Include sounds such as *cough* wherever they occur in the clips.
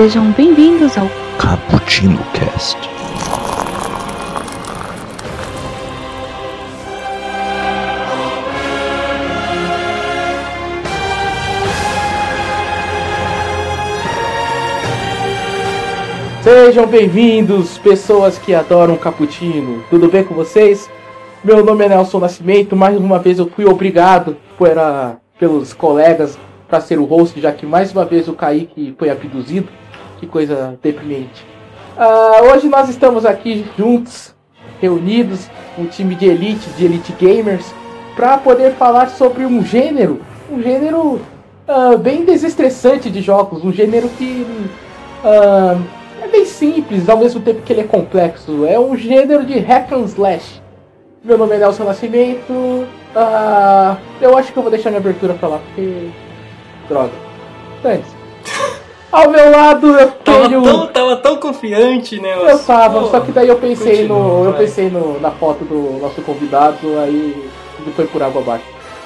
Sejam bem-vindos ao Cappuccino Cast. Sejam bem-vindos, pessoas que adoram cappuccino. Tudo bem com vocês? Meu nome é Nelson Nascimento. Mais uma vez eu fui obrigado por, ah, pelos colegas para ser o host, já que mais uma vez o Kaique foi abduzido. Que coisa deprimente. Ah, hoje nós estamos aqui juntos, reunidos, um time de elite, de elite gamers, para poder falar sobre um gênero, um gênero ah, bem desestressante de jogos, um gênero que ah, é bem simples, ao mesmo tempo que ele é complexo. É um gênero de hack and slash. Meu nome é Nelson Nascimento. Eu acho que eu vou deixar minha abertura pra lá, porque. Droga. Thanks. Ao meu lado eu Tava tenho. tão, tava tão confiante, né? Eu tava, Pô, só que daí eu pensei no. Eu vai. pensei no, na foto do nosso convidado, aí ele foi por água abaixo.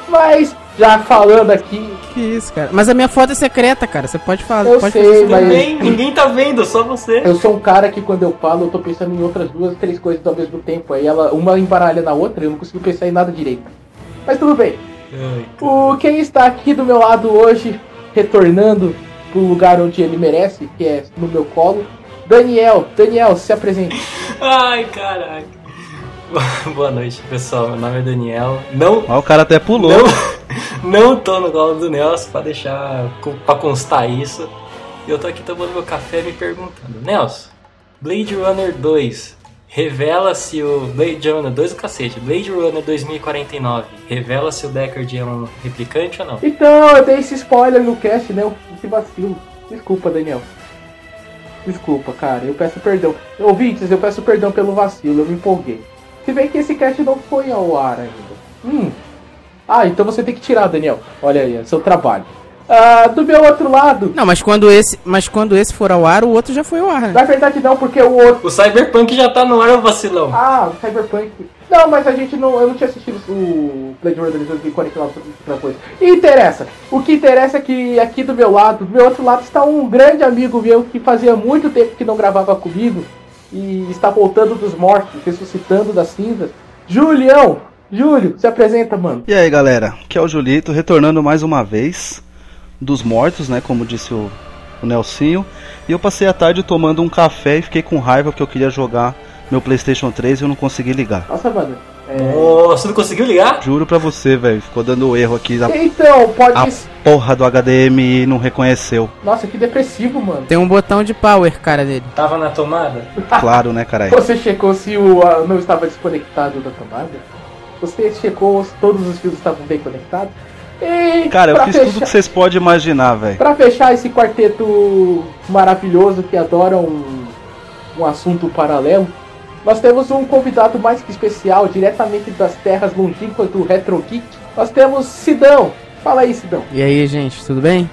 Mas, já falando aqui, Que isso, cara. Mas a minha foto é secreta, cara. Você pode falar. Eu pode sei, fazer isso. mas- Ninguém, ninguém tá vendo, só você. eu sou um cara que quando eu falo, eu tô pensando em outras duas, três coisas ao mesmo tempo. Aí ela, uma embaralha na outra, eu não consigo pensar em nada direito. Mas tudo bem. Ai, O quem está aqui do meu lado hoje, retornando pro lugar onde ele merece, que é no meu colo, Daniel. Daniel, se apresente. Ai, caraca. *laughs* Boa noite, pessoal. Meu nome é Daniel. Não, Ó, o cara até pulou. não, *laughs* não tô no colo do Nelson pra deixar, pra constar isso. E eu tô aqui tomando meu café me perguntando, Nelson, Blade Runner 2 revela se o Blade Runner 2 o cacete, Blade Runner 2049 revela se o Deckard é um replicante ou não? Então, eu dei esse spoiler no cast, né? Esse vacilo. Desculpa, Daniel. Desculpa, cara. Eu peço perdão. Ouvintes, eu peço perdão pelo vacilo. Eu me empolguei. Se bem que esse cast não foi ao ar ainda. Hum. Ah, então você tem que tirar, Daniel. Olha aí, é seu trabalho. Ah, do meu outro lado. Não, mas quando esse, mas quando esse for ao ar, o outro já foi ao ar, né? Na verdade não, porque o outro. O Cyberpunk já tá no ar, ô vacilão. Ah, o Cyberpunk. Não, mas a gente não. Eu não tinha assistido o Blade Runner 2049 sobre outra coisa. E interessa. O que interessa é que aqui do meu lado, do meu outro lado, está um grande amigo meu que fazia muito tempo que não gravava comigo. E está voltando dos mortos, ressuscitando das cinzas. Julião! Júlio, se apresenta, mano. E aí, galera? Aqui é o Julito, retornando mais uma vez dos mortos, né? Como disse o, o Nelsinho. E eu passei a tarde tomando um café e fiquei com raiva porque eu queria jogar meu PlayStation 3 e eu não consegui ligar. Nossa, mano. É... Nossa, você não conseguiu ligar? Juro pra você, velho. Ficou dando erro aqui. A, Então, pode. a porra do HDMI não reconheceu. Nossa, que depressivo, mano. Tem um botão de power, cara, dele. Tava na tomada? *laughs* Claro, né, caralho? Você checou se o ah, não estava desconectado da tomada? Você checou se todos os fios estavam bem conectados? E Cara, eu fiz fechar, tudo que vocês podem imaginar, velho. Pra fechar esse quarteto maravilhoso que adora um, um assunto paralelo, nós temos um convidado mais que especial, diretamente das terras longínquas do Retro Geek. Nós temos Sidão. Fala aí, Sidão. E aí, gente, tudo bem?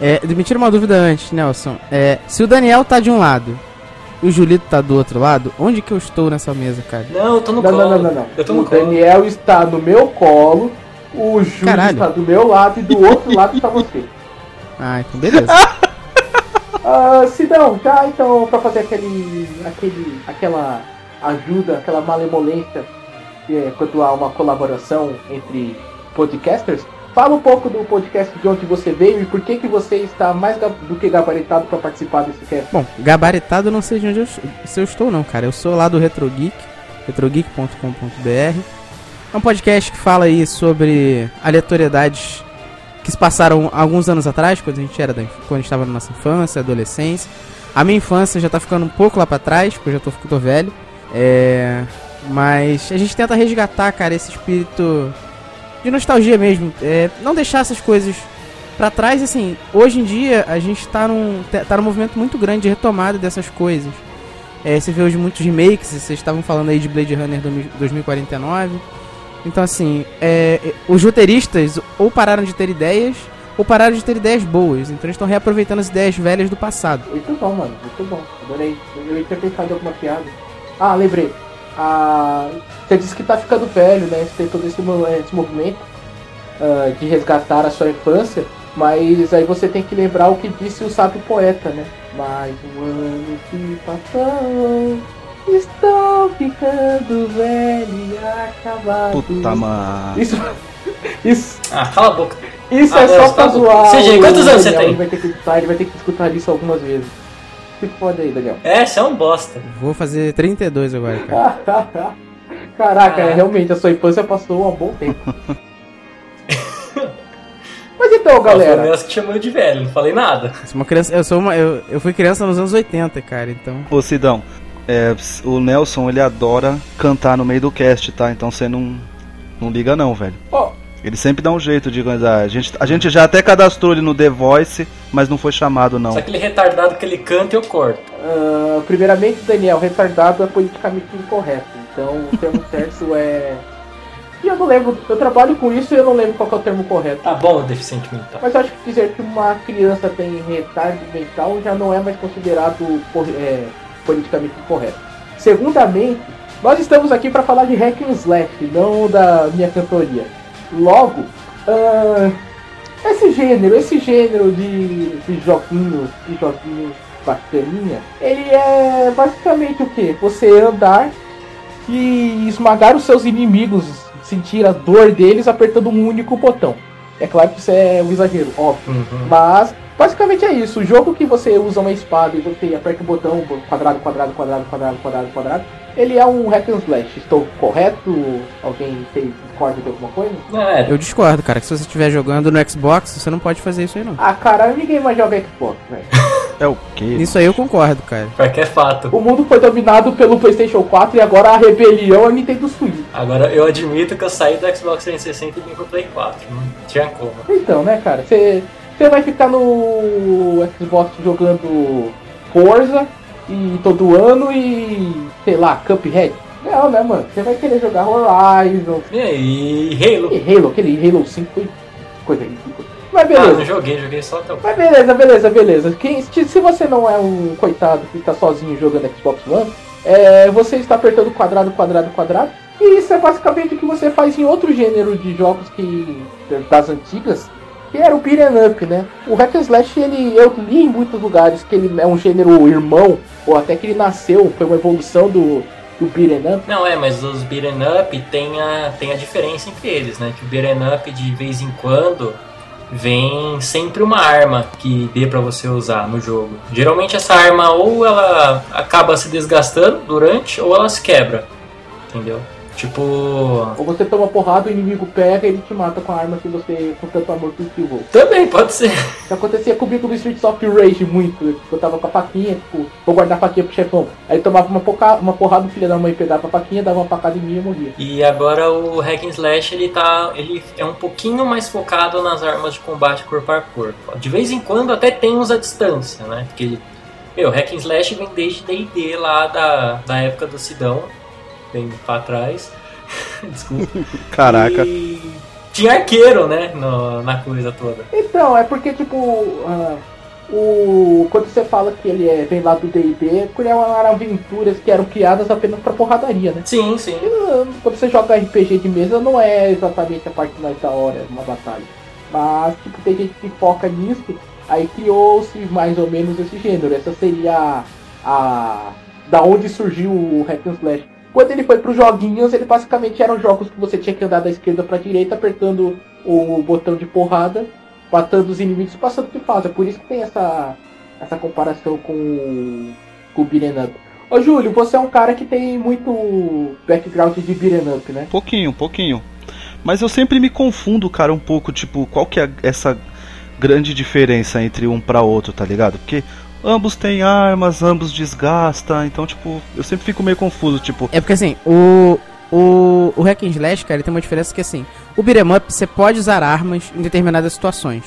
É, me tira uma dúvida antes, Nelson. É, se o Daniel tá de um lado e o Julito tá do outro lado, onde que eu estou nessa mesa, cara? Não, eu tô no Não, colo. não, não, não, não. Eu tô no O colo. Daniel está no meu colo, o Júlio Caralho. está do meu lado e do outro lado está você. *laughs* Ah, então beleza. *laughs* Ah, Sidão, já então pra fazer aquele, aquele, aquela ajuda, aquela malemolência é, quanto a uma colaboração entre podcasters, fala um pouco do podcast de onde você veio e por que que você está mais do que gabaritado para participar desse cast. Bom, gabaritado eu não sei de onde eu, se eu estou, não, cara. Eu sou lá do Retro Geek, retrogeek.com.br. É um podcast que fala aí sobre aleatoriedades que se passaram alguns anos atrás, quando a gente era da, quando estava na nossa infância, adolescência. A minha infância já tá ficando um pouco lá pra trás, porque eu já tô ficando velho. É, mas a gente tenta resgatar, cara, esse espírito de nostalgia mesmo. É, não deixar essas coisas pra trás, assim, hoje em dia a gente tá num, tá num movimento muito grande de retomada dessas coisas. É, você vê hoje muitos remakes, vocês estavam falando aí de Blade Runner 2049. Então, assim, é, é, os roteiristas ou pararam de ter ideias, ou pararam de ter ideias boas. Então, eles estão reaproveitando as ideias velhas do passado. Muito bom, mano, muito bom. Adorei. Ia ter pensado em alguma piada. Ah, lembrei. Ah, você disse que tá ficando velho, né? Você tem todo esse, esse movimento ah, de resgatar a sua infância. Mas aí você tem que lembrar o que disse o sábio poeta, né? Mais um ano que passou, estou ficando velho e acabado. Puta, mano. Isso, isso, Ah, cala a boca. isso Ah, é Deus, só tá pra zoar. CG, quantos anos você tem? Ele vai ter que escutar, ele vai ter que escutar isso algumas vezes. Se foda aí, Daniel. É, você é um bosta. Vou fazer 32 agora, cara. *laughs* Caraca, Ah. realmente a sua infância passou um bom tempo. *laughs* Mas então, Foi o galera, Nelson que chamou eu de velho, não falei nada. Eu sou uma criança, eu sou uma, eu, eu fui criança nos anos 80, cara, então. Ô Sidão, é, o Nelson ele adora cantar no meio do cast, tá? Então você não, não liga não, velho. ó, Ele sempre dá um jeito de organizar. A gente, a gente já até cadastrou ele no The Voice, mas não foi chamado não. Só aquele retardado que ele canta eu corto. ah, primeiramente, Daniel, retardado é politicamente incorreto. Então, o termo *laughs* certo é. E eu não lembro, eu trabalho com isso e eu não lembro qual que é o termo correto. Tá bom, deficiente mental. Mas eu acho que dizer que uma criança tem retardo mental já não é mais considerado é, politicamente incorreto. Segundamente, nós estamos aqui para falar de hack and slash, não da minha cantoria. Logo, ah, esse gênero, esse gênero de, de joguinhos, de joguinhos bacaninha, ele é basicamente o que? Você andar e esmagar os seus inimigos, sentir a dor deles apertando um único botão. É claro que isso é um exagero, óbvio. Uhum. Mas basicamente é isso. O jogo que você usa uma espada e você aperta o botão, quadrado, quadrado, quadrado, quadrado, quadrado, quadrado. Ele é um hack and slash. Estou correto? Alguém tem discorda de alguma coisa? É, Eu discordo, cara, que se você estiver jogando no Xbox, você não pode fazer isso aí não. Ah, cara, ninguém mais joga Xbox, velho. *laughs* É o quê? Isso aí eu concordo, cara. pior que é fato. O mundo foi dominado pelo PlayStation 4 e agora a rebelião é a Nintendo Switch. Agora eu admito que eu saí do Xbox 360 e vim pro Play 4. Não tinha como. Então, né, cara? Você vai ficar no Xbox jogando Forza e todo ano e, sei lá, Cuphead? Não, né, mano? Você vai querer jogar Horizon E aí, Halo? e Halo, aquele Halo 5 foi coisa ridícula. Mas Ah, beleza. não joguei, joguei só até o. Mas beleza, beleza, beleza. Quem, se se você não é um coitado que tá sozinho jogando Xbox One, é, você está apertando quadrado, quadrado, quadrado. E isso é basicamente o que você faz em outro gênero de jogos que das antigas, que era o beat'em up, né? O hack and slash, ele, eu li em muitos lugares que ele é um gênero irmão, ou até que ele nasceu, foi uma evolução do, do beat'em up. Não, é, mas os beat'em up tem a, tem a diferença entre eles, né? Que o beat'em up de vez em quando vem sempre uma arma que dê pra você usar no jogo. Geralmente essa arma ou ela acaba se desgastando durante ou ela se quebra. Entendeu? Tipo. Ou você toma porrada, o inimigo pega e ele te mata com a arma que você, com tanto amor cultivou. Também pode ser. Isso acontecia comigo no Streets of Rage muito. Eu tava com a faquinha, tipo, vou guardar a faquinha pro chefão. Aí tomava uma, poca, uma porrada, o filho da mãe pegava a faquinha, dava uma facada em mim e morria. E agora o Hack and Slash ele tá. ele é um pouquinho mais focado nas armas de combate corpo a corpo. De vez em quando até tem uns à distância, né? Porque meu, Hack and Slash vem desde D&D lá da, da época do Sidão, bem pra trás. *laughs* Desculpa. Caraca. E tinha arqueiro, né? no- na coisa toda. Então, é porque, tipo, ah, o quando você fala que ele é, vem lá do D&D, porque eram aventuras que eram criadas apenas pra porradaria, né? Sim, sim. E, ah, Quando você joga RPG de mesa, não é exatamente a parte mais da hora, uma batalha. Mas, tipo, tem gente que foca nisso, aí criou-se mais ou menos esse gênero. Essa seria a... a da onde surgiu o Hack and Slash. Quando ele foi pros joguinhos, ele basicamente eram jogos que você tinha que andar da esquerda pra direita, apertando o botão de porrada, matando os inimigos passando de fase. É por isso que tem essa, essa comparação com, com o Beat'em Up. Ô Júlio, você é um cara que tem muito background de beat'em up, né? Pouquinho, pouquinho. Mas eu sempre me confundo, cara, um pouco, tipo, qual que é essa grande diferença entre um pra outro, tá ligado? Porque ambos têm armas, ambos desgastam, então, tipo, eu sempre fico meio confuso, tipo, É porque assim, o. O, o Hack and Slash, cara, ele tem uma diferença que assim, o beat'em up você pode usar armas em determinadas situações.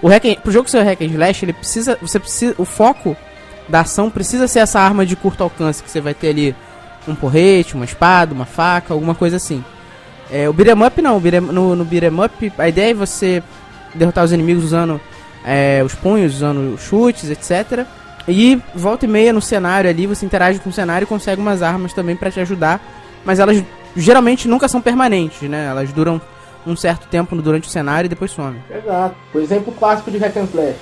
O hack and, pro jogo ser Hack and Slash, ele precisa, você precisa, o foco da ação precisa ser essa arma de curto alcance que você vai ter ali um porrete, uma espada, uma faca, alguma coisa assim. É, o beat'em up não, o beat'em- no, no beat'em up a ideia é você derrotar os inimigos usando é, os punhos, usando chutes, etc. E volta e meia no cenário ali, você interage com o cenário e consegue umas armas também pra te ajudar, mas elas geralmente nunca são permanentes, né? Elas duram um certo tempo durante o cenário e depois some. Exato. Por exemplo, clássico de Hack and Slash.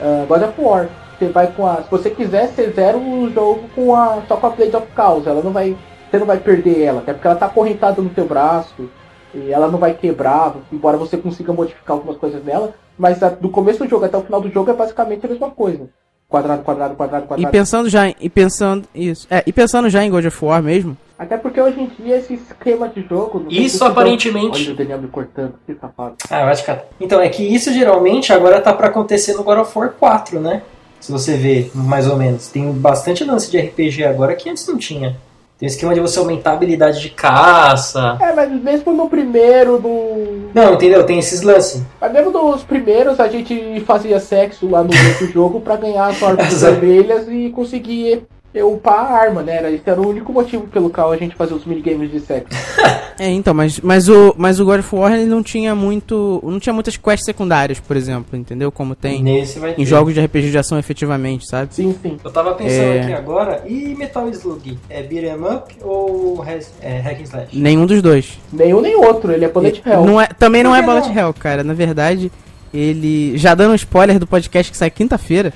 Uh, God of War. Você vai com a. Se você quiser, você zera o jogo com a. só com a Blade of Chaos. Ela não vai. Você não vai perder ela, até porque ela tá acorrentada no teu braço. E ela não vai quebrar, embora você consiga modificar algumas coisas nela. Mas a, do começo do jogo até o final do jogo é basicamente a mesma coisa. Quadrado, quadrado, quadrado, quadrado. E pensando já em, e pensando isso, é, e pensando já em God of War mesmo. Até porque hoje em dia esse esquema de jogo. Isso aparentemente. Olha o Daniel me cortando, que safado. Ah, vai ficar. Então é que isso geralmente agora tá para acontecer no God of War 4, né? Se você vê, mais ou menos. Tem bastante lance de RPG agora que antes não tinha. Tem esquema de você aumentar a habilidade de caça. É, mas mesmo no primeiro, no. Não, entendeu? Tem esses lances. Mas mesmo nos primeiros a gente fazia sexo lá no outro *laughs* jogo pra ganhar as orbes vermelhas e conseguir upar a arma, né? Era, esse era o único motivo pelo qual a gente fazia os minigames de sexo. *laughs* é, então, mas, mas, o, mas o God of War ele não tinha muito. não tinha muitas quests secundárias, por exemplo, entendeu? Como tem Nesse vai em ter. jogos de RPG de ação efetivamente, sabe? Sim, sim. Eu tava pensando É. aqui agora, e Metal Slug? É beat'em up ou res- é, hack and slash? Nenhum dos dois. Nenhum nem outro, ele é bullet hell. Não é, também não Por é que Bullet não? Hell, cara. Na verdade, ele. Já dando um spoiler do podcast que sai quinta-feira.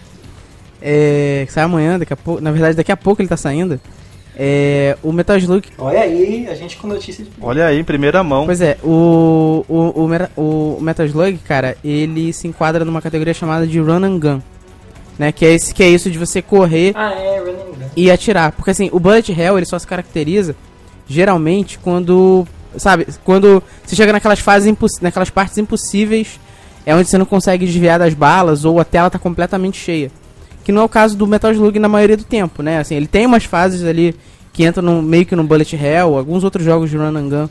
É, que sai amanhã, daqui a pouco. Na verdade, daqui a pouco ele tá saindo. É, o Metal Slug. Olha aí, a gente com notícia de Olha aí, em primeira mão. Pois é, o, o, o, o Metal Slug, cara, ele se enquadra numa categoria chamada de Run and Gun. Né, que, é esse, que é isso de você correr Ah, é, Gun. e atirar. Porque assim, o Bullet Hell ele só se caracteriza geralmente quando. Sabe, quando você chega naquelas fases imposs- naquelas partes impossíveis, é onde você não consegue desviar das balas ou a tela tá completamente cheia. Que não é o caso do Metal Slug na maioria do tempo, né? Assim, ele tem umas fases ali que entram no, meio que no Bullet Hell, alguns outros jogos de Run and Gun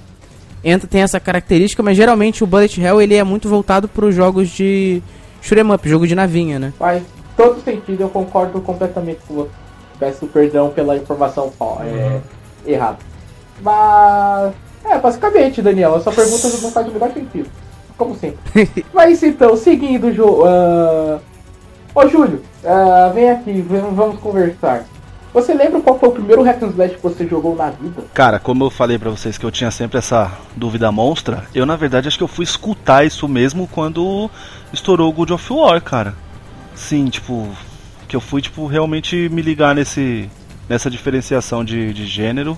entra, tem essa característica, mas geralmente o Bullet Hell ele é muito voltado para os jogos de shoot'em up, jogo de navinha, né? Faz todo sentido, eu concordo completamente com você. Peço perdão pela informação ó, é, errada. Mas. É, basicamente, Daniel, a sua pergunta não faz o menor sentido. Como sempre. *laughs* Mas então, seguindo o jogo. Ô Júlio, ah, vem aqui, vamos conversar. Você lembra qual foi o primeiro hack and slash que você jogou na vida? Cara, como eu falei pra vocês que eu tinha sempre essa dúvida monstra, eu na verdade acho que eu fui escutar isso mesmo quando estourou o God of War, cara. Sim, tipo, que eu fui tipo realmente me ligar nesse nessa diferenciação de, de gênero.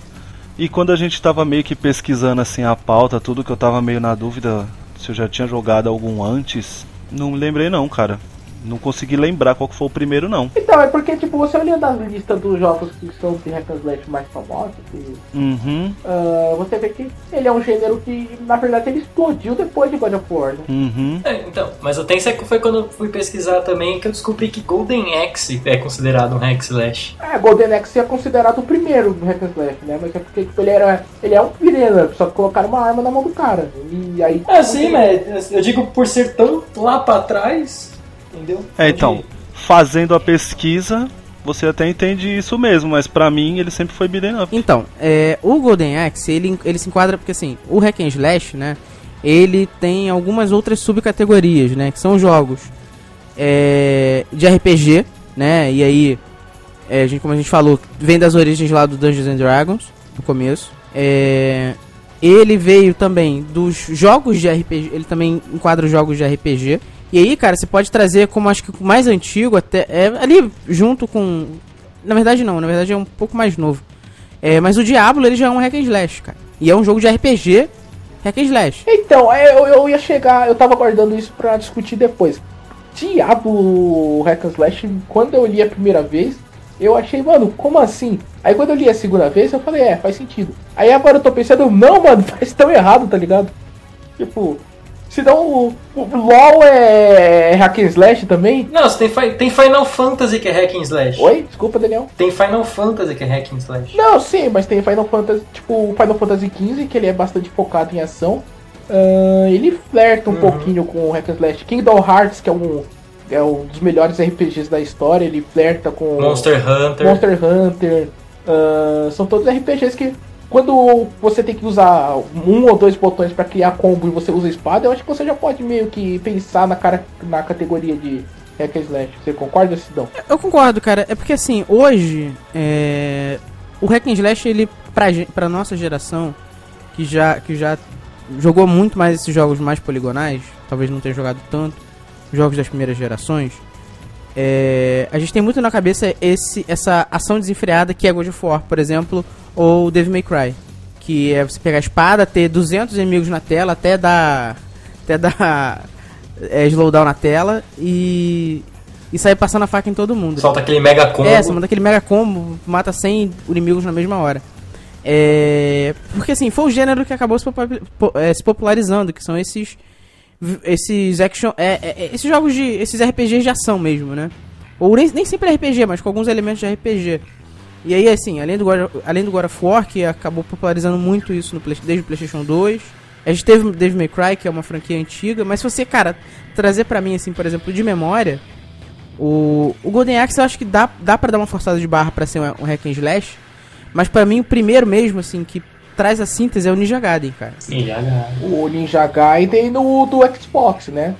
E quando a gente tava meio que pesquisando assim a pauta, tudo que eu tava meio na dúvida se eu já tinha jogado algum antes, não me lembrei não, cara. Não consegui lembrar qual que foi o primeiro não. Então, é porque, tipo, você olhando a lista dos jogos que são de hack and slash mais famosos, que, Uhum, ah, você vê que ele é um gênero que, na verdade, ele explodiu depois de God of War, né? uhum. É, então, mas o tenso é que foi quando eu fui pesquisar também que eu descobri que Golden Axe é considerado um hack slash. É, Golden Axe é considerado o primeiro do hack and slash, né? Mas é porque tipo, ele, era, ele é um pirena, só que colocaram uma arma na mão do cara. E aí... Ah, sim, mas eu digo por ser tão lá pra trás, entendeu? É, então, fazendo a pesquisa, você até entende isso mesmo, mas pra mim ele sempre foi beat'em up. Então, é, o Golden Axe, ele, ele se enquadra porque assim, o Hack and Slash, né, ele tem algumas outras subcategorias, né, que são jogos é, de RPG, né, e aí, é, a gente, como a gente falou, vem das origens lá do Dungeons and Dragons, no começo. É, ele veio também dos jogos de RPG, ele também enquadra os jogos de RPG. E aí, cara, você pode trazer como acho que o mais antigo, até é, ali junto com. Na verdade, não, na verdade é um pouco mais novo. É, mas o Diablo ele já é um hack and slash, cara. E é um jogo de RPG hack and slash. Então, é, eu, eu ia chegar, eu tava guardando isso pra discutir depois. Diabo Hack and Slash, quando eu li a primeira vez, eu achei, mano, como assim? Aí quando eu li a segunda vez, eu falei, é, faz sentido. Aí agora eu tô pensando, não, mano, *laughs* faz tão errado, tá ligado? Tipo, senão o, o LOL é Hack and Slash também? Não, você tem, fi- tem Final Fantasy que é hack and slash. Oi? Desculpa, Daniel. Tem Final Fantasy que é hack and slash. Não, sim, mas tem Final Fantasy, tipo o Final Fantasy XV, que ele é bastante focado em ação. Ah, ele flerta um Uhum. pouquinho com o Hack and Slash. Kingdom Hearts, que é um, é um dos melhores RPGs da história, ele flerta com Monster Hunter. Monster Hunter. Ah, são todos RPGs que quando você tem que usar um ou dois botões pra criar combo e você usa espada, eu acho que você já pode meio que pensar na, cara, na categoria de Hack and Slash. Você concorda, Sidão? Eu concordo, cara. É porque assim, hoje, é, o hack and slash, ele, pra, pra nossa geração, que já, que já jogou muito mais esses jogos mais poligonais, talvez não tenha jogado tanto, jogos das primeiras gerações, é, a gente tem muito na cabeça esse, essa ação desenfreada que é God of War, por exemplo, ou Devil May Cry. Que é você pegar a espada, ter 200 inimigos na tela, até dar, até dar *laughs* é, slowdown na tela e, e sair passando a faca em todo mundo. Solta aquele mega combo. É, você manda aquele mega combo, mata 100 inimigos na mesma hora. É, porque assim, foi o gênero que acabou se, é, popularizando, que são esses esses action, é, é, é, esses jogos de esses RPGs de ação mesmo, né? Ou nem, nem sempre RPG, mas com alguns elementos de RPG. E aí assim, além do God, of- além do God of War que acabou popularizando muito isso no Play- desde o PlayStation 2, a gente teve Devil May Cry, que é uma franquia antiga, mas se você, cara, trazer pra mim assim, por exemplo, de memória, o, o Golden Axe eu acho que dá, dá pra dar uma forçada de barra pra ser um, um hack and slash, mas pra mim o primeiro mesmo, assim, que traz a síntese é o Ninja Gaiden, cara. Sim, já, já. O Ninja Gaiden no, do Xbox, né?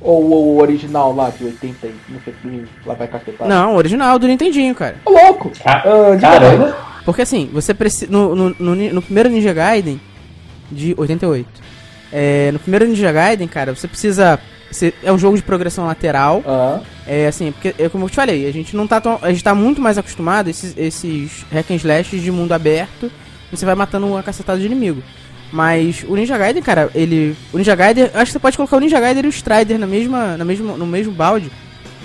Ou o original lá de 80 e não sei que lá vai cacetar. Não, o original do Nintendinho, cara. Ô, louco! Ca- de Caramba! Porque assim, você precisa. No, no, no, no primeiro Ninja Gaiden, de 88. É, no primeiro Ninja Gaiden, cara, você precisa. você- é um jogo de progressão lateral. Ah, É assim, porque, é como eu te falei, a gente não tá tão, A gente tá muito mais acostumado a esses, esses hack and slash de mundo aberto. Você vai matando uma cacetada de inimigo. Mas o Ninja Gaiden, cara, ele. O Ninja Gaiden, acho que você pode colocar o Ninja Gaiden e o Strider na mesma, na mesma, no mesmo balde.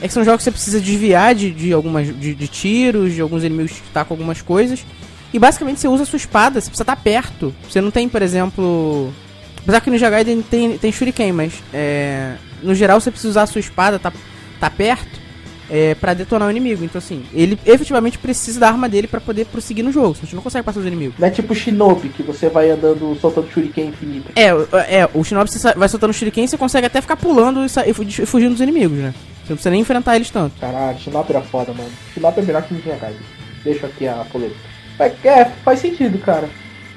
É que são jogos que você precisa desviar de, de algumas. De, de tiros, de alguns inimigos que tá com algumas coisas. E basicamente você usa a sua espada, você precisa estar perto. Você não tem, por exemplo. Apesar que no Ninja Gaiden tem, tem Shuriken, mas é, no geral você precisa usar a sua espada, tá, tá perto, é, pra detonar o inimigo. Então assim, ele efetivamente precisa da arma dele pra poder prosseguir no jogo, senão a gente não consegue passar os inimigos. não é tipo Shinobi, que você vai andando soltando shuriken infinito. É, o- é, o Shinobi você vai soltando o Shuriken e você consegue até ficar pulando e, fugindo dos inimigos, né? Você não precisa nem enfrentar eles tanto. Caralho, Shinobi era foda, mano. Shinobi é melhor que Ninja Gaiden. Deixa aqui a polêmica. É, faz sentido, cara.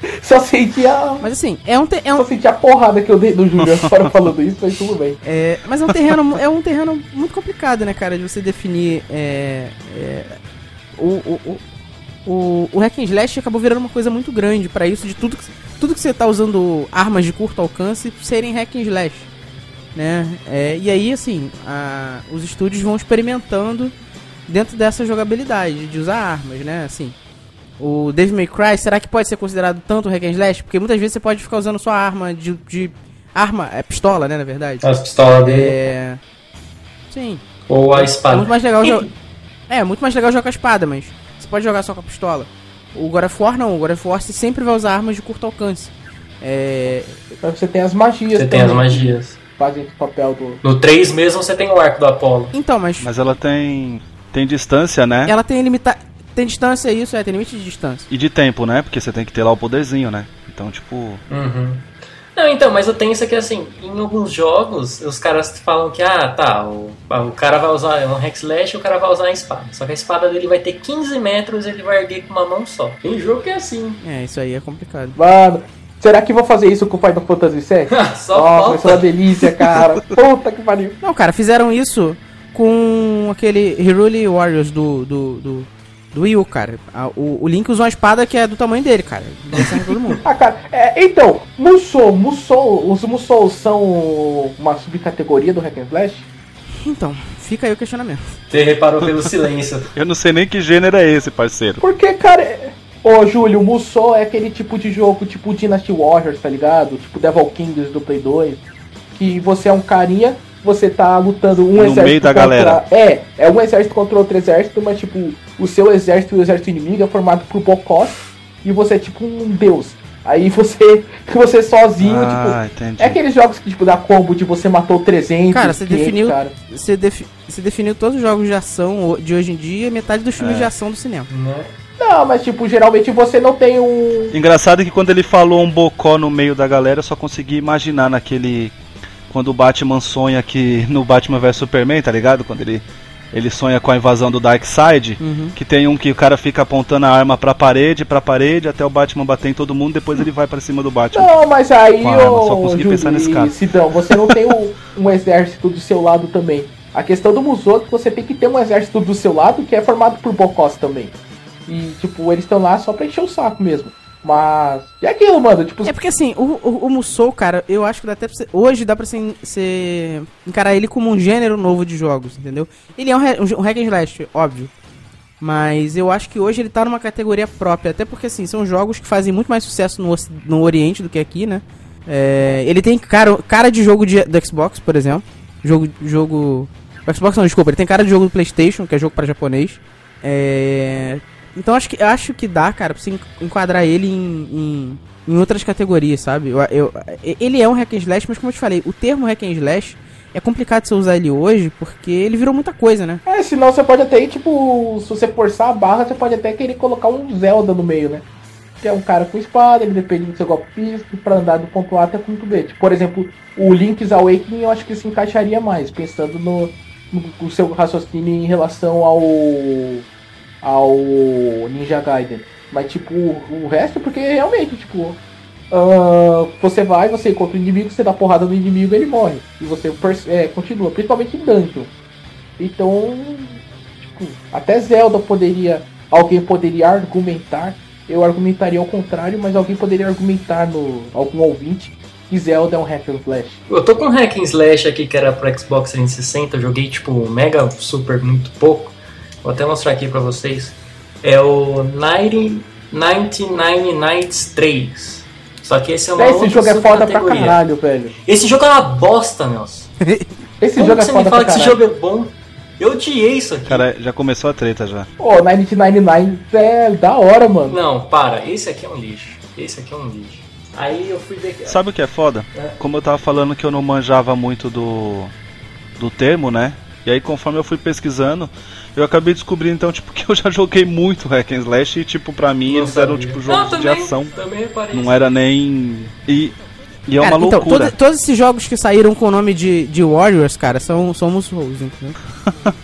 *laughs* Só senti a... Mas assim, é um, te- é um, Só senti a porrada que eu dei do Júlio *laughs* agora falando isso, mas tudo bem. É, mas é um terreno, é um terreno muito complicado, né, cara, de você definir. É, é, o, o, o, o, hack and slash acabou virando uma coisa muito grande pra isso, de tudo que, tudo que você tá usando armas de curto alcance serem hack and slash, né? É, e aí, assim, a- os estúdios vão experimentando dentro dessa jogabilidade de usar armas, né? Assim, o Devil May Cry, será que pode ser considerado tanto hack and slash? Porque muitas vezes você pode ficar usando sua arma de, de arma, é pistola, né, na verdade. As pistolas dele. É. Sim. Ou a É espada. muito mais legal jogar. É, muito mais legal jogar com a espada, mas você pode jogar só com a pistola. O God of War não, o God of War você sempre vai usar armas de curto alcance. É. Mas você tem as magias Você tem as magias. Fazem esse papel do... No 3 mesmo você tem o arco do Apolo. Então, mas, Mas ela tem tem distância, né? ela tem limita... Tem distância isso, é, tem limite de distância. E de tempo, né? Porque você tem que ter lá o poderzinho, né? Então, tipo, Uhum. Não, então, mas eu tenho isso aqui assim, em alguns jogos, os caras falam que, ah, tá, o, o cara vai usar um hack slash e o cara vai usar a espada. Só que a espada dele vai ter 15 metros e ele vai erguer com uma mão só. Tem jogo que é assim. É, isso aí é complicado. Mano, será que vou fazer isso com o Final Fantasy VII? *laughs* só Nossa, vai ser uma falta. delícia, cara. *laughs* Puta que pariu. Não, cara, fizeram isso com aquele Hiruli Warriors do. do. do, do Wii U, cara. A- o, o Link usou uma espada que é do tamanho dele, cara. Descendo todo mundo. *laughs* Ah, cara, é, então, Musou, Musou, os Musou são uma subcategoria do Hack and Slash? Então, fica aí o questionamento. Você reparou pelo silêncio. *laughs* eu não sei nem que gênero é esse, parceiro. Porque, cara, é... Ô, Júlio, Musou é aquele tipo de jogo, tipo Dynasty Warriors, tá ligado? Tipo Devil Kings do Play 2. Que você é um carinha, você tá lutando um No exército meio da contra... galera. É, é um exército contra outro exército, mas tipo, o seu exército e o exército inimigo é formado por bocós e você é tipo um deus. Aí você, *laughs* você sozinho, Ah, tipo... entendi. É aqueles jogos que, tipo, dá combo de você matou 300, Cara, você 500, definiu- cara. Você, defi- você definiu todos os jogos de ação de hoje em dia e metade dos filmes de ação do cinema. né? Não, mas tipo, geralmente você não tem um... Engraçado que quando ele falou um bocó no meio da galera, eu só consegui imaginar naquele. Quando o Batman sonha que. No Batman vs Superman, tá ligado? Quando ele. Ele sonha com a invasão do Darkseid. Uhum. Que tem um que o cara fica apontando a arma pra parede, pra parede, até o Batman bater em todo mundo, depois ele vai pra cima do Batman. Não, mas aí, ô, só consegui Júlio pensar nesse caso. Sidão, você não tem um, um exército do seu lado também. A questão do Musou é que você tem que ter um exército do seu lado que é formado por bocós também. E, tipo, eles estão lá só pra encher o saco mesmo. Mas. E aquilo, mano, tipo. É porque assim, o, o, o Musou, cara, eu acho que dá até pra hoje dá pra ser, encarar ele como um gênero novo de jogos, entendeu? Ele é um, um, um hack and slash, óbvio. Mas eu acho que hoje ele tá numa categoria própria, até porque assim, são jogos que fazem muito mais sucesso no, no Oriente do que aqui, né? É, ele tem cara, cara de jogo de, do Xbox, por exemplo. Jogo. jogo Xbox não, desculpa, ele tem cara de jogo do Playstation, que é jogo para japonês. É, então acho que, acho que dá, cara, pra você en- enquadrar ele em, em, em outras categorias, sabe? Eu, eu- ele é um hack and slash, mas como eu te falei, o termo hack and slash é complicado você usar ele hoje, porque ele virou muita coisa, né? É, senão você pode até ir, tipo, se você forçar a barra, você pode até querer colocar um Zelda no meio, né? Que é um cara com espada, ele depende do seu golpe físico pra andar do ponto A até o ponto B. Tipo, por exemplo, o Link's Awakening eu acho que se encaixaria mais, pensando no, no, no seu raciocínio em relação ao. Ao Ninja Gaiden. Mas tipo, o, resto, porque realmente, tipo. ah, você vai, você encontra o inimigo, você dá porrada no inimigo ele morre. E você é, continua, principalmente em dungeon. Então, tipo, até Zelda poderia. Alguém poderia argumentar. Eu argumentaria ao contrário, mas alguém poderia argumentar no. algum ouvinte que Zelda é um hack and slash. Eu tô com um hack and slash aqui que era pro Xbox 360, eu joguei tipo mega super muito pouco. Vou até mostrar aqui pra vocês. É o 90, 99 Nights 3. Só que esse é uma Esse outra jogo é foda pra caralho, velho. Esse jogo é uma bosta, Nelson. *laughs* Esse Como jogo que é você me foda fala pra que esse jogo é bom? Eu odiei isso aqui. Cara, já começou a treta já. Ô, 1999 é da hora, mano. Não, para. Esse aqui é um lixo. Esse aqui é um lixo. Aí eu fui ver. Sabe o que é foda? É. Como eu tava falando que eu não manjava muito do, do termo, né? E aí conforme eu fui pesquisando, eu acabei descobrindo então, tipo, que eu já joguei muito hack and slash e tipo, pra mim Não eles eram tipo Não, jogos de também- ação. Também Não era nem. E, e é Cara, uma então, loucura. todo- todos esses jogos que saíram com o nome de, de Warriors, cara, são, são entendeu? *laughs*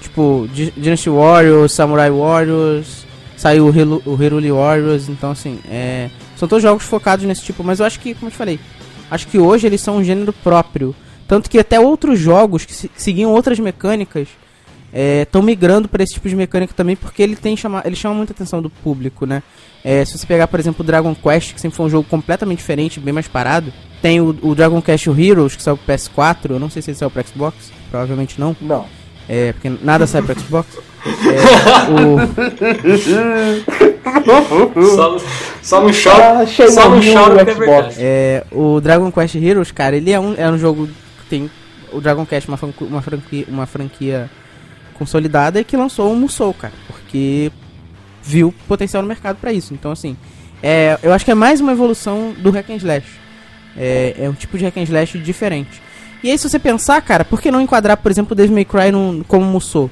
tipo, Dynasty Warriors, Samurai Warriors, saiu o, Hero, o Hiruli Warriors, então assim, é, são todos jogos focados nesse tipo, mas eu acho que, como eu te falei, acho que hoje eles são um gênero próprio. Tanto que até outros jogos que se- seguiam outras mecânicas estão migrando para esse tipo de mecânica também, porque ele tem chama, ele chama muita atenção do público, né? É, se você pegar, por exemplo, o Dragon Quest, que sempre foi um jogo completamente diferente, bem mais parado, tem o, o Dragon Quest Heroes, que saiu pro PS4, eu não sei se ele saiu pro Xbox, provavelmente não, Não. é, porque nada sai pro Xbox. *laughs* É, o, Só, só no shout, Ah, só é Xbox. verdade. é, o Dragon Quest Heroes, cara, ele é um, é um jogo que tem o Dragon Quest, uma, uma, franquia, uma franquia consolidada e que lançou o Musou, cara, porque viu potencial no mercado pra isso. Então, assim, é, eu acho que é mais uma evolução do Hack and Slash. É, é um tipo de Hack and Slash diferente. E aí, se você pensar, cara, por que não enquadrar, por exemplo, o Devil May Cry num, como Musou?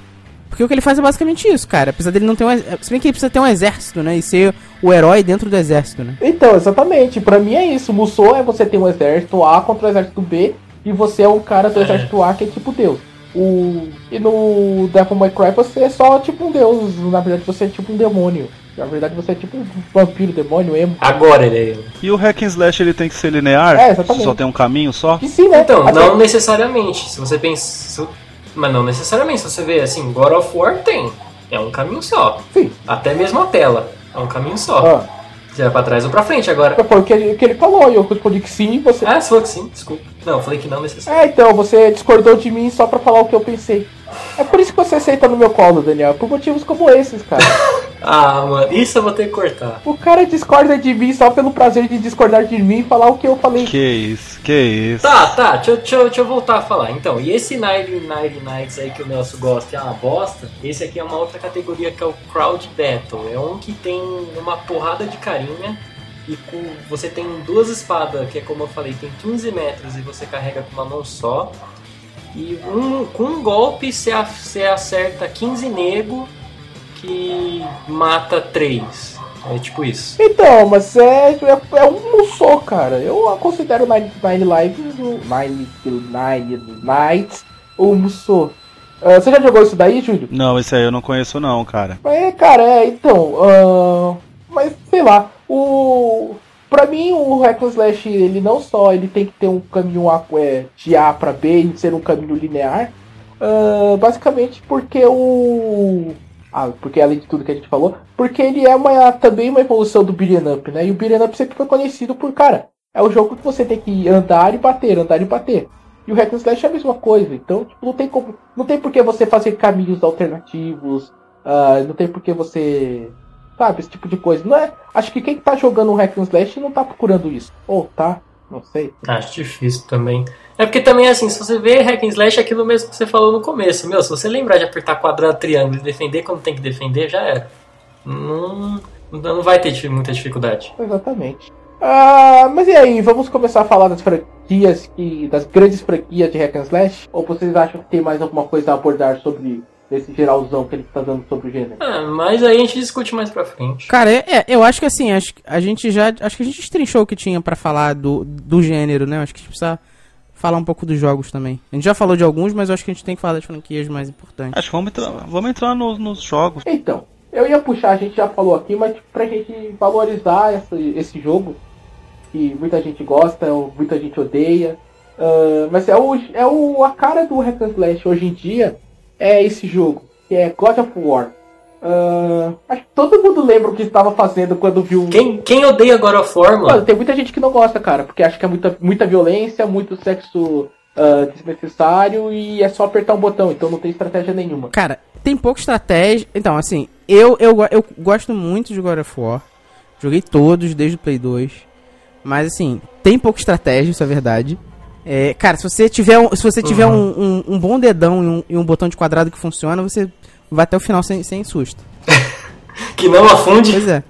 Porque o que ele faz é basicamente isso, cara. Apesar dele não ter um. Se bem que ele precisa ter um exército, né? E ser o herói dentro do exército, né? Então, exatamente. Pra mim é isso. Musou é você ter um exército A contra o exército B e você é um cara do É. exército A que é tipo Deus. O... E no Devil May Cry você é só tipo um Deus. Na verdade você é tipo um demônio. Na verdade você é tipo um vampiro, demônio, emo. Agora ele é. E o hack and slash ele tem que ser linear? É, exatamente. Só tem um caminho só? E sim, né? Então, Até- não necessariamente. Se você pensa. Mas não necessariamente. Se você vê assim, God of War tem. É um caminho só. Sim. Até mesmo a tela. É um caminho só. Ah, Você vai pra trás ou pra frente. Agora. foi o que que ele falou e eu respondi que sim você. Ah, você falou que sim, desculpa. Não, eu falei que não necessariamente. É, então, você discordou de mim só pra falar o que eu pensei. É por isso que você aceita no meu colo, Daniel. Por motivos como esses, cara. *laughs* Ah, mano, isso eu vou ter que cortar. o cara discorda de mim só pelo prazer de discordar de mim e falar o que eu falei. Que isso, que isso. Tá, tá, deixa, eu- deixa, deixa eu voltar a falar. Então, e esse Night Night Nights aí que o Nelson gosta é uma bosta, esse aqui é uma outra categoria que é o Crowd Battle. É um que tem uma porrada de carinha e com, você tem duas espadas, que é como eu falei, tem 15 metros e você carrega com uma mão só. E um, com um golpe você, acerta 15 nego que mata 3. É tipo isso. Então, mas é, é, é um Musou, cara. Eu considero Nine, Nine Lives, o Nine, Nine Nights, o Musou. Ah, você já jogou isso daí, Júlio? Não, esse aí eu não conheço não, cara. É, cara, é, então. ah, mas sei lá, o. Pra mim, o Hack Slash, ele não só ele tem que ter um caminho é, de A pra B e ser um caminho linear. ah, basicamente porque o. Ah, porque além de tudo que a gente falou, porque ele é uma, também uma evolução do beat'em up, né? E o beat'em up sempre foi conhecido por, cara, é o jogo que você tem que andar e bater, andar e bater. E o Hack Slash é a mesma coisa. Então, tipo, não tem como, não tem por que você fazer caminhos alternativos, uh, não tem por que você, sabe, esse tipo de coisa. Não é, acho que quem tá jogando um Hack and Slash não tá procurando isso. Ou tá, não sei. Acho difícil também. É porque também, assim, se você vê hack and slash, é aquilo mesmo que você falou no começo. Meu, se você lembrar de apertar quadrado, triângulo e defender quando tem que defender, já era. Não, não vai ter muita dificuldade. Exatamente. Ah, mas e aí, vamos começar a falar das franquias, que, das grandes franquias de hack and slash? Ou vocês acham que tem mais alguma coisa a abordar sobre esse geralzão que ele tá dando sobre o gênero? Ah, mas aí a gente discute mais pra frente. Cara, é, é, eu acho que assim, acho, a gente já. Acho que a gente estrinchou o que tinha para falar do, do gênero, né? Acho que a gente precisa falar um pouco dos jogos também. A gente já falou de alguns, mas eu acho que a gente tem que falar das franquias mais importantes. Acho que vamos entrar, vamos entrar no, nos jogos. Então, eu ia puxar, a gente já falou aqui, mas tipo, pra gente valorizar essa, esse jogo, que muita gente gosta, muita gente odeia. Uh, mas é, o, é o, a cara do Hack and Slash hoje em dia é esse jogo, que é God of War. Uh, acho que todo mundo lembra o que estava fazendo quando viu. Quem, quem odeia God of War, mano? mano? Tem muita gente que não gosta, cara, porque acha que é muita, muita violência, muito sexo uh, desnecessário e é só apertar um botão, então não tem estratégia nenhuma. Cara, tem pouca estratégia. Então, assim, eu, eu, eu gosto muito de God of War. Joguei todos desde o Play 2. Mas, assim, tem pouca estratégia, isso é verdade. É, cara, se você tiver, um, se você tiver uhum. um, um, um, bom dedão e um, e um botão de quadrado que funciona, você vai até o final sem, sem susto. *laughs* que não afunde. Pois é.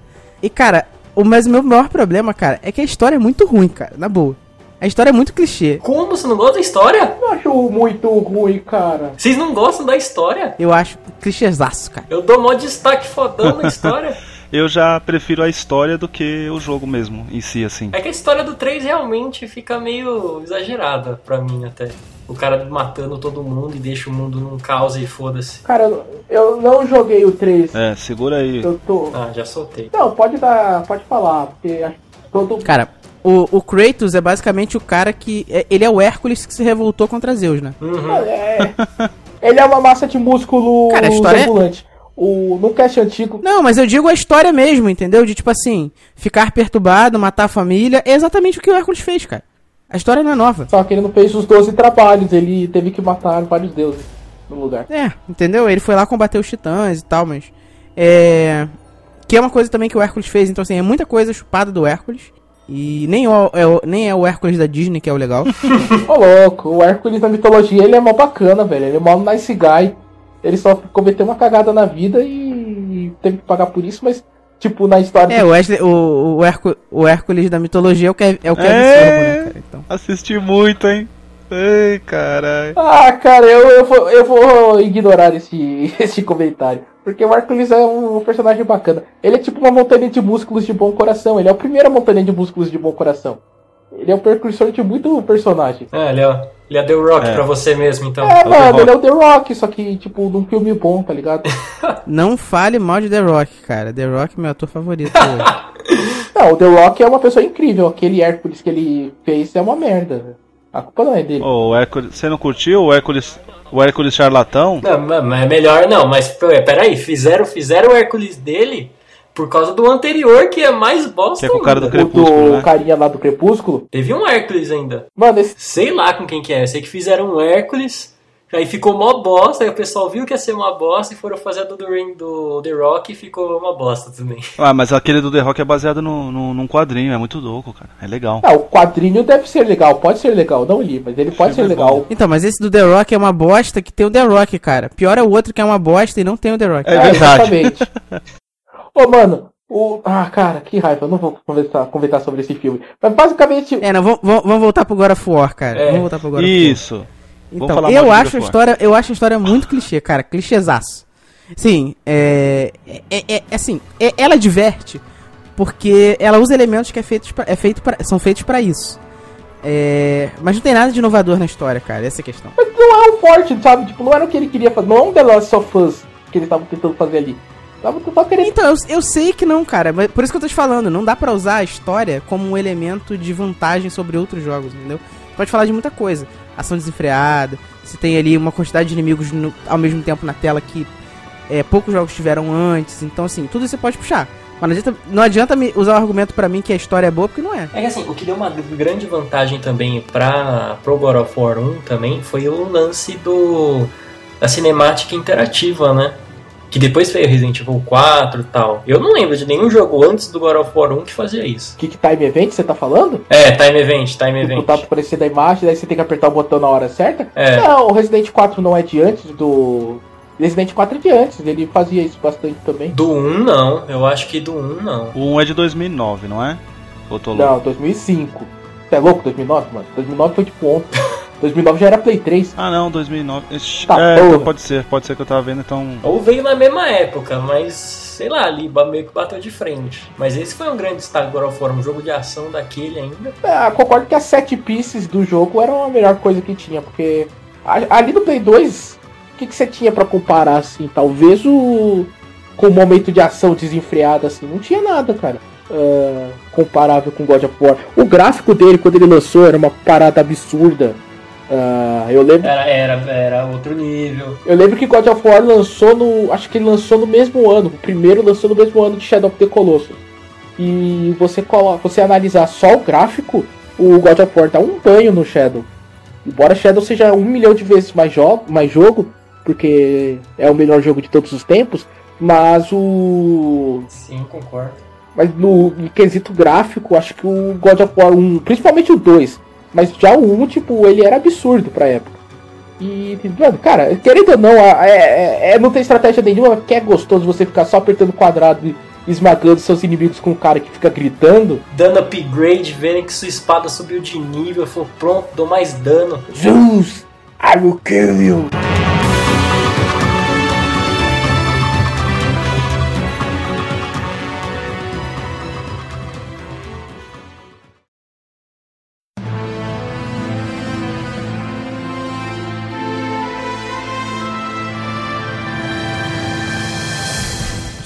E, cara, o, mas o meu maior problema, cara, é que a história é muito ruim, cara, na boa. A história é muito clichê. Como? Você não gosta da história? Eu acho muito ruim, cara. Vocês não gostam da história? Eu acho clichêzaço, cara. Eu dou mó destaque fodão na história. *laughs* eu já prefiro a história do que o jogo mesmo, em si, assim. É que a história do 3 realmente fica meio exagerada pra mim até o cara matando todo mundo e deixa o mundo num caos e foda-se. Cara, eu não joguei o 3. É, segura aí. Eu tô. Ah, já soltei. Não, pode dar. Pode falar, porque todo. Cara, o, o Kratos é basicamente o cara que. É, ele é o Hércules que se revoltou contra Zeus, né? Uhum. É, *laughs* ele é uma massa de músculo cara, a história é- ambulante. O, no cast antigo. Não, mas eu digo a história mesmo, entendeu? De tipo assim, ficar perturbado, matar a família. É exatamente o que o Hércules fez, cara. A história não é nova. Só que ele não fez os 12 trabalhos, ele teve que matar vários deuses no lugar. É, entendeu? Ele foi lá combater os titãs e tal, mas. É. Que é uma coisa também que o Hércules fez, então assim, é muita coisa chupada do Hércules. E nem, o, é, nem é o Hércules da Disney que é o legal. *laughs* Ô louco, o Hércules da mitologia ele é mó bacana, velho. Ele é mó nice guy. Ele só cometeu uma cagada na vida e teve que pagar por isso, mas Tipo, na história. É, o, Wesley, o, o, Hércules, o Hércules da mitologia é o, Kev, é o Kevin é, Sorbo, né, cara? Então. Assisti muito, hein? Ei, caralho. Ah, cara, eu, eu, vou, eu vou ignorar esse, *laughs* esse comentário. Porque o Hércules é um personagem bacana. Ele é tipo uma montanha de músculos de bom coração. Ele é a primeira montanha de músculos de bom coração. Ele é o precursor de muito personagem. É, ele é, ele é The Rock é. pra você mesmo, então. É, é mano, ele é o The Rock, só que, tipo, num filme bom, tá ligado? *laughs* Não fale mal de The Rock, cara. The Rock é meu ator favorito *laughs* Não, o The Rock é uma pessoa incrível. Aquele Hércules que ele fez é uma merda. A culpa não é dele. Oh, o Hércules, você não curtiu o Hércules, o Hércules charlatão? Não, mas é melhor não, mas peraí, fizeram, fizeram o Hércules dele por causa do anterior, que é mais bosta. Que é com o cara do Crepúsculo. O do né? carinha lá do Crepúsculo. Teve um Hércules ainda. Mano, esse... Sei lá com quem que é. Sei que fizeram um Hércules. Aí ficou mó bosta, aí o pessoal viu que ia ser uma bosta e foram fazer a do, Ring, do The Rock e ficou uma bosta também. *laughs* Ah, mas aquele do The Rock é baseado no, no, num quadrinho, é muito louco, cara. É legal. Ah, o quadrinho deve ser legal, pode ser legal, não li, mas ele pode ser legal. Então, mas esse do The Rock é uma bosta que tem o The Rock, cara. Pior é o outro que é uma bosta e não tem o The Rock. É, é verdade. Exatamente. *laughs* Ô, mano, o... Ah, cara, que raiva, eu não vou conversar, conversar sobre esse filme. Mas basicamente. É, não, vamos, vamos voltar pro God of War, cara. É. Vamos voltar pro God of War. Isso. Então, eu acho a história, eu acho a história muito clichê, cara, clichêzaço. Sim, é, é, é, é assim, é, ela diverte porque ela usa elementos que é feito pra, é feito pra, são feitos para isso. É, mas não tem nada de inovador na história, cara, essa é a questão. Mas não é o forte, sabe? Tipo, não era o que ele queria fazer, não é um The Last of Us que eles estavam tentando fazer ali. Então, eu, eu sei que não, cara. Mas por isso que eu tô te falando. Não dá pra usar a história como um elemento de vantagem sobre outros jogos, entendeu? Pode falar de muita coisa. Ação desenfreada. Se tem ali uma quantidade de inimigos no, ao mesmo tempo na tela que é, poucos jogos tiveram antes, então assim, tudo isso você pode puxar. Mas não adianta, não adianta me usar o argumento pra mim que a história é boa, porque não é. É que assim, o que deu uma grande vantagem também pra, pro God of War 1 também foi o lance do da cinemática interativa, né? Que depois veio Resident Evil 4 e tal. Eu não lembro de nenhum jogo antes do God of War 1 que fazia isso. Que, que Time Event você tá falando? É, Time Event, Time Tipo, Event. tá aparecendo a imagem, daí você tem que apertar o botão na hora certa? É. Não, o Resident 4 não é de antes do. Resident 4 é de antes, ele fazia isso bastante também. Do 1 não, eu acho que do 1 não. O 1 é de 2009, não é? Ou tô louco? Não, 2005. Você é louco, 2009, mano? 2009 foi tipo ontem. *laughs* 2009 já era Play 3. Ah não, 2009. Ixi, Tá é, então pode ser, pode ser que eu tava vendo, então. Ou veio na mesma época, mas sei lá, ali meio que bateu de frente. Mas esse foi um grande destaque do War, um jogo de ação daquele ainda. É, concordo que as sete pieces do jogo eram a melhor coisa que tinha, porque ali no Play 2, o que, que você tinha pra comparar assim? Talvez o. com o momento de ação desenfreado, assim, não tinha nada, cara. ah, comparável com God of War. O gráfico dele, quando ele lançou, era uma parada absurda. Ah, eu lembro. Era, era, era outro nível. Eu lembro que God of War lançou no. Acho que ele lançou no mesmo ano. O primeiro lançou no mesmo ano de Shadow of the Colossus. E você coloca, você analisar só o gráfico, o God of War dá um banho no Shadow. Embora Shadow seja um milhão de vezes mais, jo mais jogo, porque é o melhor jogo de todos os tempos, mas o. Sim, concordo. Mas no, no quesito gráfico, acho que o God of War 1, principalmente o 2, mas já o 1, tipo, ele era absurdo pra época. E, mano, cara, querendo ou não, é, é- não tem estratégia nenhuma, que é gostoso você ficar só apertando quadrado e esmagando seus inimigos com um cara que fica gritando. Dando upgrade, vendo que sua espada subiu de nível, falou, pronto, dou mais dano. Zeus, I will kill you.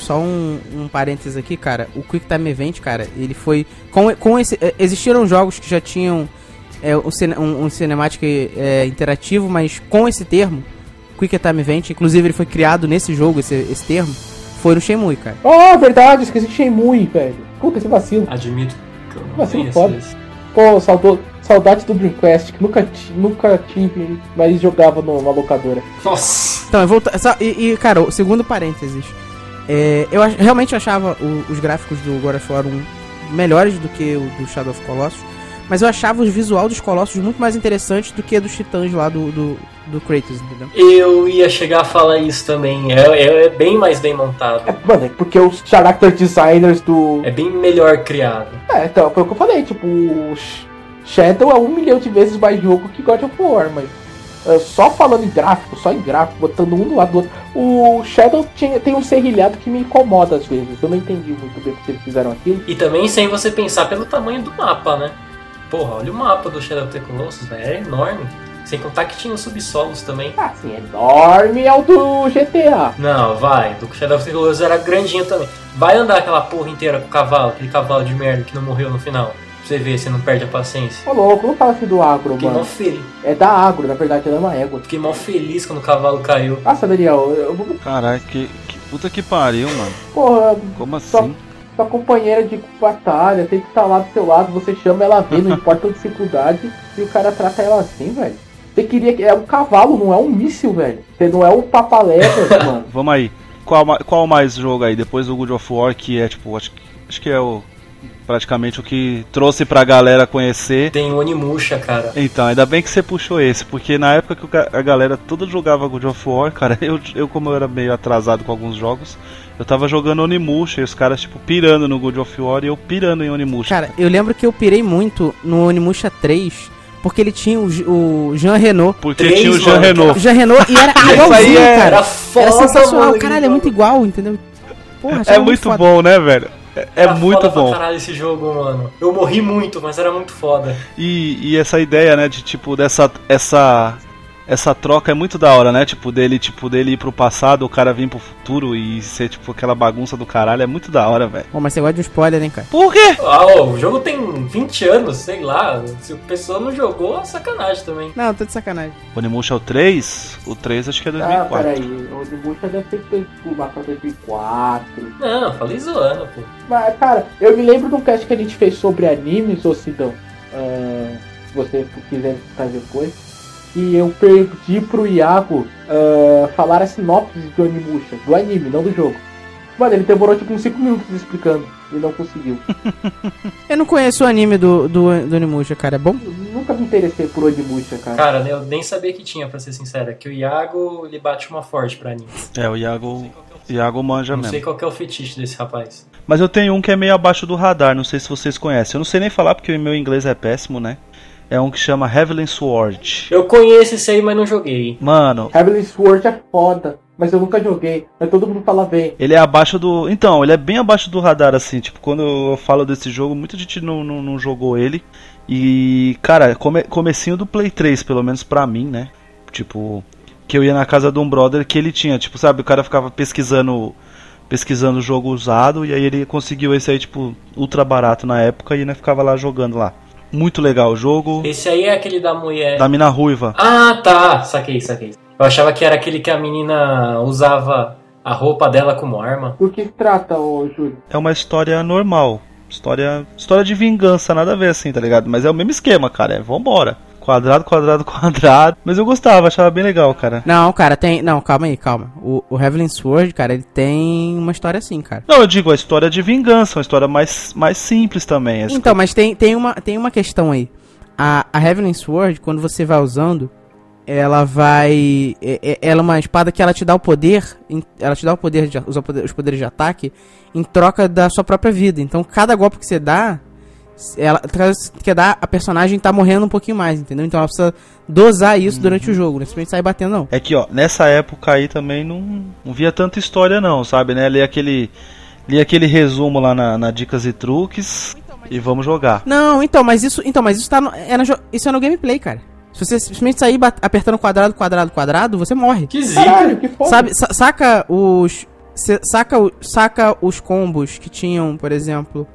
Só um, um parênteses aqui, cara. O Quick Time Event, cara, ele foi. Com, com esse, eh, existiram jogos que já tinham é, um, um, um cinemático é, interativo, mas com esse termo, Quick Time Event, inclusive ele foi criado nesse jogo, esse, esse termo, foi no Shenmue, cara. Oh, verdade, esqueci de Shenmue, velho. Puta, esse vacilo. Admito que eu não conheço pode. esse. Pô, saudou, saudade do Dreamcast, que nunca, nunca tive, mas jogava numa locadora. Nossa! Então, eu vou. E, e, cara, o segundo parênteses. É, eu ach- realmente achava o- os gráficos do God of War 1 melhores do que o do Shadow of Colossus. Mas eu achava o visual dos Colossus muito mais interessantes do que dos titãs lá do, do, do Kratos, entendeu? Eu ia chegar a falar isso também. É, é- é bem mais bem montado. É, mano, é porque os character designers do. É bem melhor criado. É, então, foi o que eu falei, tipo, Shadow é um milhão de vezes mais jogo que God of War, mas é, só falando em gráfico, só em gráfico, botando um do lado do outro, o Shadow tinha, tem um serrilhado que me incomoda às vezes. Eu não entendi muito bem porque eles fizeram aquilo. E também sem você pensar pelo tamanho do mapa, né? Porra, olha o mapa do Shadow of the Colossus, velho. É enorme. Sem contar que tinha os subsolos também. Ah, sim, enorme é o do GTA. Não, vai. Do Shadow of the Colossus era grandinho também. Vai andar aquela porra inteira com o cavalo, aquele cavalo de merda que não morreu no final. Você ver, você não perde a paciência. Ô louco, não fala assim do agro, Fiquei mó, mano. fel... É da agro, na verdade ela é uma égua. Fiquei mó feliz quando o cavalo caiu. Nossa, Daniel, eu, eu vou. Caralho, que, que puta que pariu, mano. Porra, Como Só- assim? sua companheira de batalha tem que estar lá do seu lado, você chama ela vem, não importa a dificuldade, e o cara trata ela assim, velho. Você queria que. É um cavalo, não é um míssil, velho. Você não é um papaléguas, *coughs* mano. Vamos aí. Qual, qual mais jogo aí, depois do God of War, que é tipo, acho, que- acho que é o praticamente o que trouxe pra galera conhecer. Tem o Onimusha, cara. Então, ainda bem que você puxou esse, porque na época que a galera toda jogava God of War, cara, *laughs* eu, eu como eu era meio atrasado com alguns jogos, eu tava jogando Onimusha e os caras, tipo, pirando no God of War e eu pirando em Onimusha. Cara, eu lembro que eu pirei muito no Onimusha 3, porque ele tinha o, o Jean Renault. porque três, tinha o Jean mano, O Renault. Jean Renault e era *laughs* igualzinho, é- cara. Era foda, Era sensacional, mano, caralho, é muito igual, entendeu? Porra, É muito foda. bom, né, velho? É, é Era muito foda bom. Pra caralho esse jogo, mano. Eu morri muito, mas era muito foda. E, e essa ideia, né, de tipo, dessa essa essa troca é muito da hora, né? Tipo, dele, tipo, dele ir pro passado, o cara vir pro futuro e ser, tipo, aquela bagunça do caralho. É muito da hora, velho. Bom, mas você gosta de um spoiler, hein, cara? Por quê? Ah, ô, o jogo tem 20 anos, sei lá. Se o pessoal não jogou, é sacanagem também. Não, tô de sacanagem. Onimusha é o 3? O 3 acho que é Ah, 2004. peraí. O Onimusha deve ter feito lá pra 2004. Não, falei zoando, pô. Mas, cara, eu me lembro de um cast que a gente fez sobre animes, ô Sidão. Ah, se você quiser escutar depois. E eu pedi pro Iago ah, falar a sinopse do Onimusha, do anime, não do jogo. Mano, ele demorou tipo uns 5 minutos explicando e não conseguiu. *laughs* Eu não conheço o anime do, do, do Onimusha, cara. É bom? Eu nunca me interessei por Onimusha, cara. Cara, eu nem sabia que tinha, pra ser sincero. Que o Iago, ele bate uma forte pra anime. É, o Iago, Iago manja Não mesmo. sei qual que é o fetiche desse rapaz. Mas eu tenho um que é meio abaixo do radar, não sei se vocês conhecem. Eu não sei nem falar porque o meu inglês é péssimo, né? É um que chama Heavenly Sword. Eu conheço esse aí, mas não joguei. Mano, Heavenly Sword é foda, mas eu nunca joguei. Mas todo mundo fala bem. ele é abaixo do. Então, ele é bem abaixo do radar, assim. Tipo, quando eu falo desse jogo, muita gente não, não, não jogou ele. E, cara, come, comecinho do Play 3, pelo menos pra mim, né? Tipo, que eu ia na casa de um brother que ele tinha. Tipo, sabe, o cara ficava pesquisando. Pesquisando jogo usado. E aí ele conseguiu esse aí, tipo, ultra barato na época. E né, ficava lá jogando lá. Muito legal o jogo. Esse aí é aquele da mulher. Da mina ruiva. Ah, tá. Saquei, saquei. Eu achava que era aquele que a menina usava a roupa dela como arma. Do que trata, ô Júlio? É uma história normal. História. História de vingança, nada a ver assim, tá ligado? Mas é o mesmo esquema, cara. É vambora. Quadrado, quadrado, *laughs* quadrado. Mas eu gostava, achava bem legal, cara. Não, cara, tem. Não, calma aí, calma. O, o Heavenly Sword, cara, ele tem uma história assim, cara. Não, eu digo a história de vingança, uma história mais, mais simples também. Então, mas tem, tem, uma, tem uma questão aí. A, a Heavenly Sword, quando você vai usando, ela vai. é- Ela é uma espada que ela te dá o poder. Ela te dá o poder de usar o poder- os poderes de ataque em troca da sua própria vida. Então, cada golpe que você dá. Ela quer dar a personagem tá morrendo um pouquinho mais, entendeu? Então ela precisa dosar isso durante o jogo, não é simplesmente sair batendo, não. É que, ó, nessa época aí também não, não via tanta história não, sabe, né? Li aquele, li aquele resumo lá na, na Dicas e Truques e vamos jogar. Não, então, mas isso, então, mas isso tá no, é no, isso é no gameplay, cara. Se você simplesmente sair apertando quadrado, quadrado, quadrado, você morre. Que zica. Caralho, que foda. Sabe, sa- saca os saca, saca os combos que tinham, por exemplo,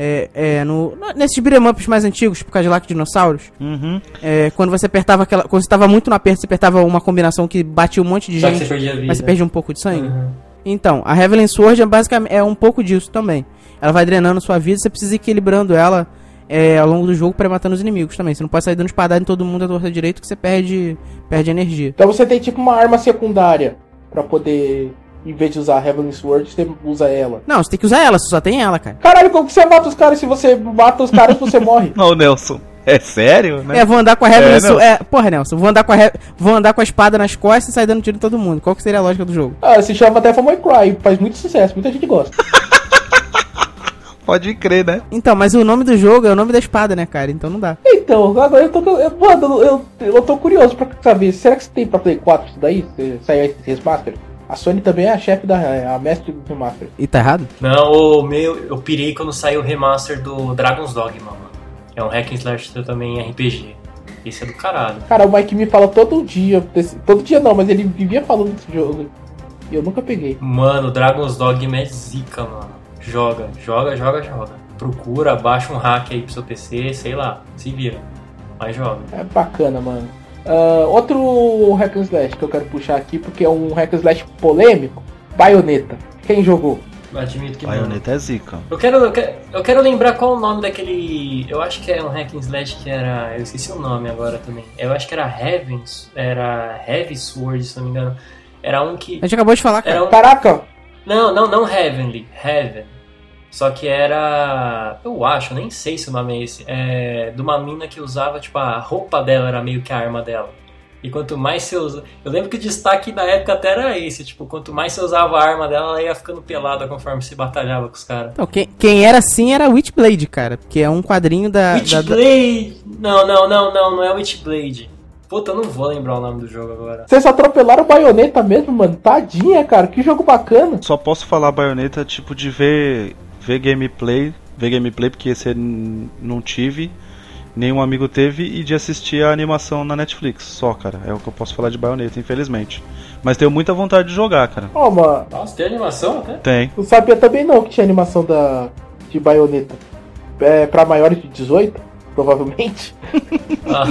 é, é, no, nesses beat'em ups mais antigos, tipo Cadillac Dinossauros, Uhum. é, quando você apertava aquela, quando você tava muito no aperto, você apertava uma combinação que batia um monte de Só que gente, você perdia a vida. mas você perdia um pouco de sangue. Uhum. Então, a Heavenly Sword é basicamente é um pouco disso também. Ela vai drenando sua vida, você precisa ir equilibrando ela é, ao longo do jogo pra ir matando os inimigos também. Você não pode sair dando espadada em todo mundo à torta direito que você perde, perde energia. Então você tem tipo uma arma secundária pra poder, em vez de usar a Heavenly Sword, você usa ela. Não, você tem que usar ela, você só tem ela, cara. Caralho, como que você mata os caras se você mata os caras você morre? *laughs* Não, Nelson, é sério, né? É, vou andar com a Heavenly É, Sword. É, porra, Nelson, vou andar, com a He- vou andar com a espada nas costas e sair dando tiro em todo mundo. Qual que seria a lógica do jogo? Ah, se chama Devil May Cry, faz muito sucesso, muita gente gosta. *laughs* Pode crer, né? Então, mas o nome do jogo é o nome da espada, né, cara? Então não dá. Então, agora eu tô, eu, mano, eu, eu tô curioso pra saber, será que você tem pra Play 4 isso daí? Saiu esse remaster? A Sony também é a chefe da é a mestre do remaster. E tá errado? Não, o meu, eu pirei quando saiu o remaster do Dragon's Dogma, mano. É um hack and slash também RPG. Esse é do caralho. Cara, o Mike me fala todo dia, todo dia não, mas ele vivia falando desse jogo. E eu nunca peguei. Mano, Dragon's Dogma é zica, mano. Joga, joga, joga, joga. Procura, baixa um hack aí pro seu PC, sei lá, se vira. Mas joga. É bacana, mano. Ah, outro hack and slash que eu quero puxar aqui, porque é um hack and slash polêmico, Bayonetta. Quem jogou? Admito que não. Bayonetta é zica. Eu quero, eu quero, eu quero lembrar qual o nome daquele. Eu acho que é um hack and slash que era. Eu esqueci o nome agora também. Eu acho que era Heavens. Era Heavy Sword, se não me engano. Era um que. A gente acabou de falar, cara. Era um, Caraca, não, não, não Heavenly. Heaven. Só que era. Eu acho, nem sei se o nome é esse. É. De uma mina que usava, tipo, a roupa dela era meio que a arma dela. E quanto mais você usa. Eu lembro que o destaque da época até era esse, tipo, quanto mais você usava a arma dela, ela ia ficando pelada conforme você batalhava com os caras. Então, quem, quem era assim era Witchblade, cara. Que é um quadrinho da. da- da- Witchblade! Não, não, não, não, não é Witchblade. Puta, eu não vou lembrar o nome do jogo agora. vocês atropelaram Bayonetta mesmo, mano? Tadinha, cara, que jogo bacana. Só posso falar Bayonetta tipo de ver ver gameplay, ver gameplay porque esse não tive, nenhum amigo teve e de assistir a animação na Netflix. Só, cara. É o que eu posso falar de Bayonetta, infelizmente. Mas tenho muita vontade de jogar, cara. Ó, mano, Nossa, tem animação até? Tem. não sabia também não que tinha animação da, de baioneta. É, pra maiores de 18, provavelmente. *laughs* Ah,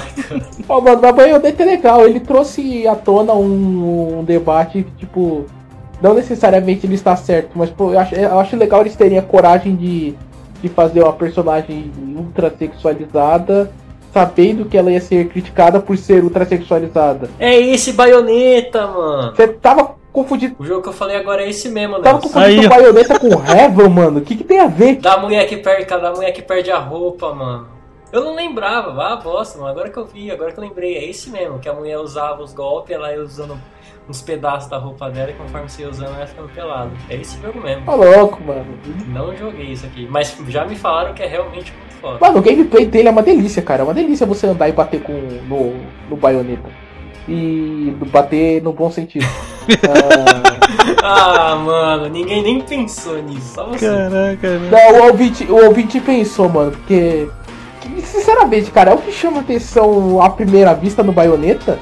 Ó, mano, a baioneta é legal. Ele trouxe à tona um, um debate, tipo. Não necessariamente ele está certo, mas pô, eu acho, eu acho legal eles terem a coragem de, de fazer uma personagem ultra sexualizada, sabendo que ela ia ser criticada por ser ultra sexualizada. é esse baioneta, mano. Você tava confundindo. O jogo que eu falei agora é esse mesmo, Tava Nelson. confundindo Aí, ó. baioneta com Revel, mano. O que, que tem a ver? Da mulher que perde, da mulher que perde a roupa, mano. Eu não lembrava, vá bosta, mano. Agora que eu vi, agora que eu lembrei, é esse mesmo, que a mulher usava os golpes, ela ia usando uns pedaços da roupa dela e conforme você ia usando, ela ia ficando pelada. É esse jogo mesmo. Tá louco, mano. Não joguei isso aqui, mas já me falaram que é realmente muito foda. Mano, o gameplay dele é uma delícia, cara. É uma delícia você andar e bater com no, no baioneta. E bater no bom sentido. *laughs* Ah, Ah, mano, ninguém nem pensou nisso, só você. Caraca, né? não, o ouvinte, o ouvinte pensou, mano, porque. que, Sinceramente, cara, é o que chama atenção à primeira vista no baioneta.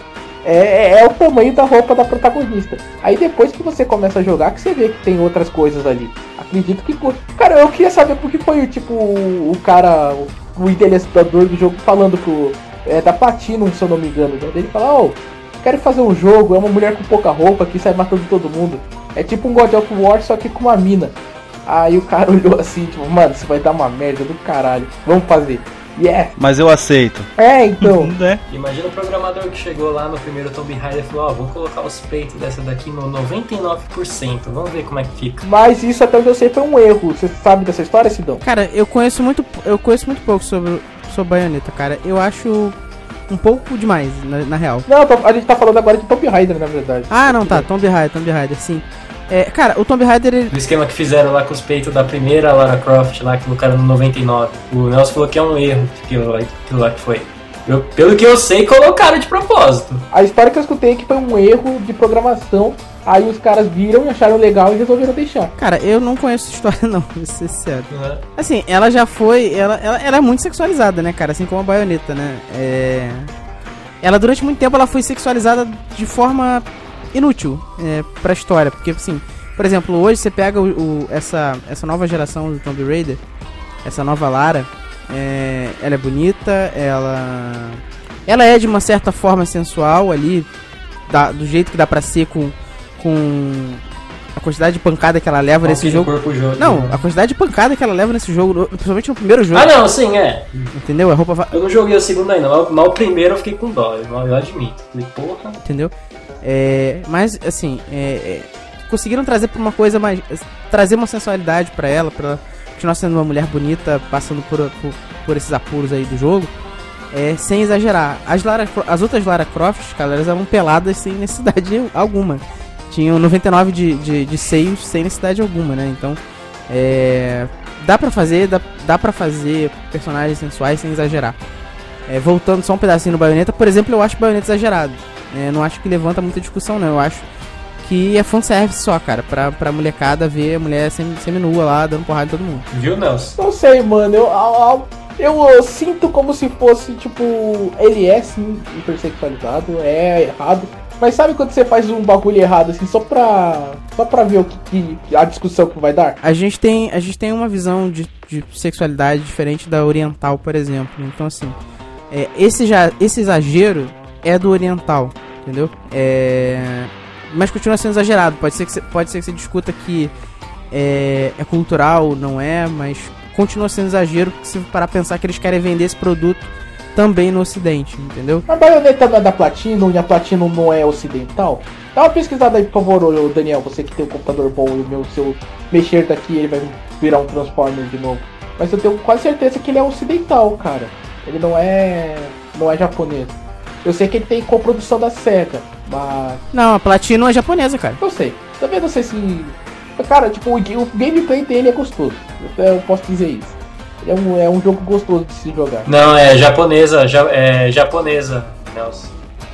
É, é- é o tamanho da roupa da protagonista. Aí depois que você começa a jogar, que você vê que tem outras coisas ali. Acredito que. Cara, eu queria saber por que foi tipo o, cara, o, o idealizador do jogo falando pro. É da Platinum, se eu não me engano. né? Ele fala, ô, quero fazer um jogo, é uma mulher com pouca roupa que sai matando todo mundo. É tipo um God of War, só que com uma mina. Aí o cara *laughs* olhou assim, tipo, mano, isso vai dar uma merda do caralho. Vamos fazer. Yeah. Mas eu aceito. É, então. *laughs* Né? Imagina o programador que chegou lá no primeiro Tomb Raider e falou, ó, vamos colocar os peitos dessa daqui no 99%, vamos ver como é que fica. Mas isso até onde eu sei foi um erro. Você sabe dessa história, Sidão? Cara, eu conheço muito, eu conheço muito pouco sobre, sobre Bayonetta, cara. Eu acho um pouco demais, na, na real. Não, a gente tá falando agora de Tomb Raider, na verdade. Ah, não, tá, Tomb Raider, Tomb Raider, sim. É, cara, o Tomb Raider, ele, Do esquema que fizeram lá com os peitos da primeira Lara Croft, lá que colocaram no 99. O Nelson falou que é um erro aquilo lá, aquilo lá que foi. Eu- pelo que eu sei, colocaram de propósito. A história que eu escutei é que foi um erro de programação. Aí os caras viram e acharam legal e resolveram deixar. cara, eu não conheço essa história *laughs* não, vou ser sincero. Né? Assim, ela já foi, ela, ela, ela é muito sexualizada, né, cara, assim como a Bayonetta, né. É... Ela, durante muito tempo, ela foi sexualizada de forma inútil é, pra história, porque, assim, por exemplo, hoje você pega o, o- essa, essa nova geração do Tomb Raider, essa nova Lara, é, ela é bonita, ela... Ela é, de uma certa forma, sensual ali, da- do jeito que dá pra ser com... com a quantidade de pancada que ela leva nesse jogo. jogo. Não, a quantidade de pancada que ela leva nesse jogo, principalmente no primeiro jogo, Ah, não, sim, é. entendeu? A roupa, va- Eu não joguei o segundo ainda, mas, mas o primeiro eu fiquei com dó, eu, eu admito. Falei, porra. entendeu? É, mas, assim, é, é, conseguiram trazer pra uma coisa mais... Trazer uma sensualidade pra ela, pra ela continuar sendo uma mulher bonita, passando por, por, por esses apuros aí do jogo, é, sem exagerar. As, Lara, as outras Lara Crofts, cara, elas eram peladas sem necessidade *laughs* alguma. Tinham 99 de, de, de seios sem necessidade alguma, né? Então, é, dá pra fazer, dá, dá pra fazer personagens sensuais sem exagerar. É, voltando só um pedacinho no Bayonetta, por exemplo, eu acho Bayonetta exagerado. É, não acho que levanta muita discussão, não. Eu acho que é fanservice só, cara, pra, pra molecada ver a mulher sem, seminua lá, dando porrada em todo mundo. Viu, Nelson? Não sei, mano. Eu, eu, eu, eu sinto como se fosse, tipo, ele é sim hipersexualizado, é errado. Mas sabe quando você faz um bagulho errado, assim, só pra. Só pra ver o que, que- a discussão que vai dar? A gente tem, a gente tem uma visão de, de sexualidade diferente da oriental, por exemplo. Então, assim, é, esse, já, esse exagero é do oriental, entendeu? É, mas continua sendo exagerado. Pode ser que pode ser que você discuta que é, é cultural, não é, mas continua sendo exagero se parar pensar que eles querem vender esse produto também no ocidente, entendeu? A baioneta não é da Platinum e a Platinum não é ocidental? Dá uma pesquisada aí, por favor, Daniel. Você que tem um computador bom e o meu, se eu mexer daqui, ele vai virar um Transformer de novo. Mas eu tenho quase certeza que ele é ocidental, cara. Ele não é. não é japonês. Eu sei que ele tem coprodução da SEGA, mas. Não, a Platinum é japonesa, cara. Eu sei. Também não sei se. Cara, tipo, o, o gameplay dele é gostoso. Eu, eu posso dizer isso. É um, é um jogo gostoso de se jogar. Não, é japonesa, ja, é japonesa, Nelson.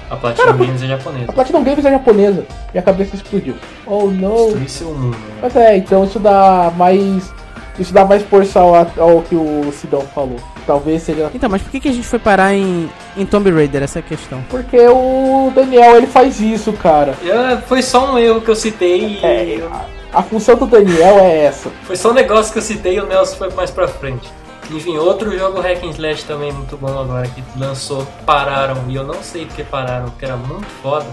A Platinum Cara, Games é japonesa. A Platinum Games é japonesa. Minha cabeça explodiu. Oh não. Destruir seu mundo. né? Mas é, então isso dá mais. Isso dá mais força ao, ao que o Sidão falou. Talvez seja. Então, mas por que, que a gente foi parar em, em Tomb Raider? Essa é a questão. Porque o Daniel ele faz isso, cara. Eu- foi só um erro que eu citei e. É, a, a função do Daniel é essa. Foi só um negócio que eu citei e o Nelson foi mais pra frente. Enfim, outro jogo hack and slash também muito bom agora que lançou, pararam, e eu não sei porque pararam, porque era muito foda,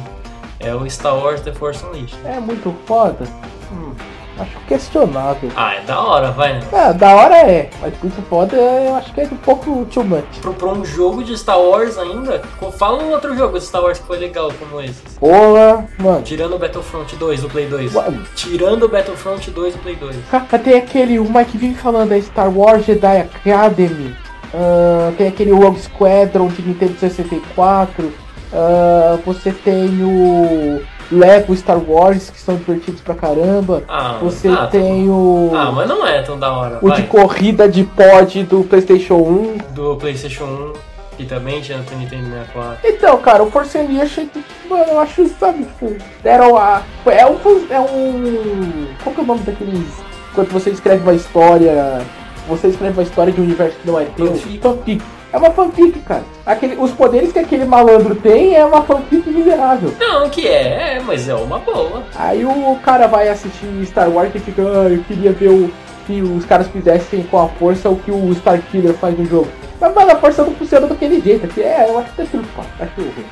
é o Star Wars The Force Unleashed. É muito foda. Hum, acho questionável. Ah, é da hora, vai, né? É, da hora é, mas muito foda eu acho que é um pouco too much. Pro, pra um jogo de Star Wars ainda, fala um outro jogo de Star Wars que foi legal como esse. Porra, mano. Tirando o Battlefront 2 do Play 2. Mano, Tirando o Battlefront 2 do Play 2. Cara, tem aquele, o Mike vem falando da Star Wars Jedi Academy. ah, tem aquele Rogue Squadron de Nintendo 64. Ah, você tem o Lego Star Wars, que são divertidos pra caramba. Ah, Você ah, tem o. Ah, mas não é tão da hora. o de vai. corrida de pod do PlayStation 1. Do PlayStation 1, que também tinha no Nintendo 64. Então, cara, o Force Unleashed, mano, eu acho, sabe, tipo, deram a. É um. É um. Qual que é o nome daqueles. Quando você escreve uma história. Você escreve uma história de um universo que não é teu. Fanfic. É uma fanfic, cara. Aquele, os poderes que aquele malandro tem é uma fanfic miserável. Não, que é, é, mas é uma boa. Aí o cara vai assistir Star Wars e fica, ah, eu queria ver o que os caras fizessem com a força o que o Starkiller faz no jogo. Mas, mano, a força não funciona daquele jeito. Aqui é, eu acho que tá tudo. Acho ruim.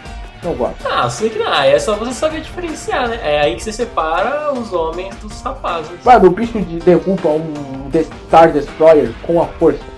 Não gosto. Ah, sei que não. É só você saber diferenciar, né? É aí que você separa os homens dos rapazes. Mano, o bicho de derruba um Star Destroyer com a força.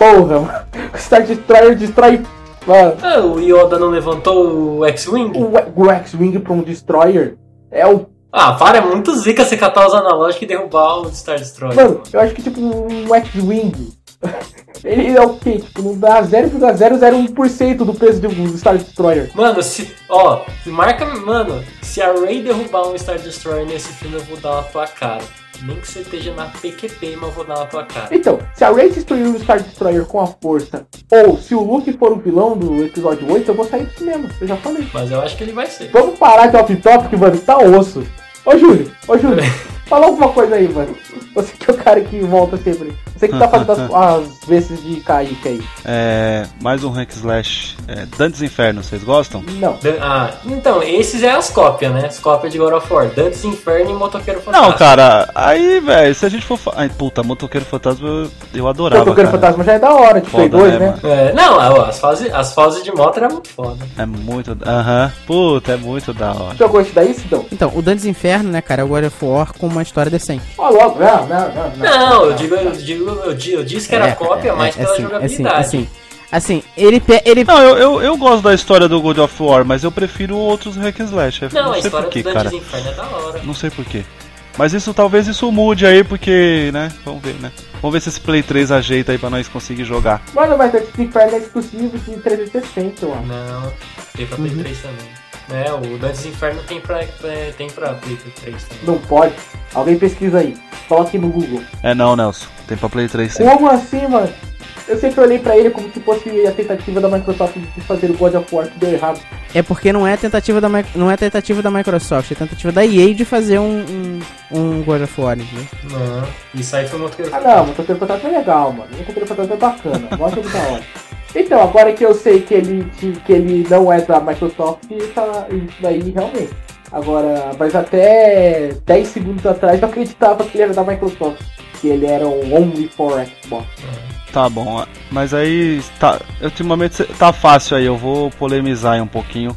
Porra, mano. O Star Destroyer destrói. Mano, Ah, o Yoda não levantou o X-Wing? o, o X-Wing pra um Destroyer é o. Ah, para, é muito zica você catar os analógicos e derrubar o Star Destroyer. Mano, eu acho que tipo um X-Wing. *laughs* Ele é o quê? Tipo, não dá 0,001% do peso de um Star Destroyer. Mano, se. Ó, marca. Mano, se a Ray derrubar um Star Destroyer nesse filme, eu vou dar na tua cara. Nem que você esteja na PQP, mas eu vou dar na tua cara. Então, se a Rey destruir o Star Destroyer com a força, ou se o Luke for o vilão do episódio 8, eu vou sair do cinema. Eu já falei. Mas eu acho que ele vai ser. Vamos parar de off-topic, mano. Tá osso. Ô, Júlio. Ô, Júlio. *laughs* Fala alguma coisa aí, mano. Você que é o cara que volta sempre. Você que tá fazendo as, *laughs* as vezes de Kaique aí. É, mais um hack slash. É, Dantes Inferno, vocês gostam? Não. Dan- Ah, então, esses é as cópias, né? As cópias de God of War. Dantes Inferno e Motoqueiro Fantástico. Não, cara, aí, velho, se a gente for. fa- Ai, puta, Motoqueiro Fantasma eu, eu adorava. Motoqueiro cara. Fantasma já é da hora, Play Foda, 2, né, né? É, não, as fases, as fases de moto era muito foda. É muito. Aham. Puta, é muito da hora. Jogou esse daí, Sidão? Então, o Dantes Inferno, né, cara, é o God of War com uma história decente. Ó, logo. Não, não, não. Não, eu digo, eu digo, eu, di- eu disse que era É, cópia, é, mas é, pela assim, jogabilidade. Assim, assim, assim, ele, ele Não, eu, eu, eu gosto da história do God of War, mas eu prefiro outros hack and slash. Não, não a sei história porquê, do cara. Dantes Inferno é da hora. Não sei porquê. Mas isso talvez isso mude aí, porque, né? Vamos ver, né? Vamos ver se esse Play 3 ajeita aí pra nós conseguir jogar. Mano, mas Death Inferno é exclusivo de 360, eu acho. Não, tem pra Play 3 também. É, o Dantes Inferno tem pra, é, tem pra Play 3 também. Não pode. Alguém pesquisa aí. Coloque no Google. É não, Nelson. Tem pra Play 3 sim. Como assim, mano? Eu sempre olhei pra ele como se fosse a tentativa da Microsoft de fazer o God of War que deu errado. é porque não é tentativa da não é tentativa da Microsoft, é tentativa da EA de fazer um, um, um God of War, entendeu? Não, isso aí foi o Motoqueiro Ah não, o Motoqueiro Fantasma é legal, mano. O Motoqueiro Fantasma é bacana. Mó jogo da hora. Então, agora que eu sei que ele, que ele não é da Microsoft, tá, isso daí realmente. Agora, mas até 10 segundos atrás eu acreditava que ele era da Microsoft. Que ele era um Only for Xbox. Tá bom, mas aí tá, ultimamente tá fácil aí, eu vou polemizar aí um pouquinho.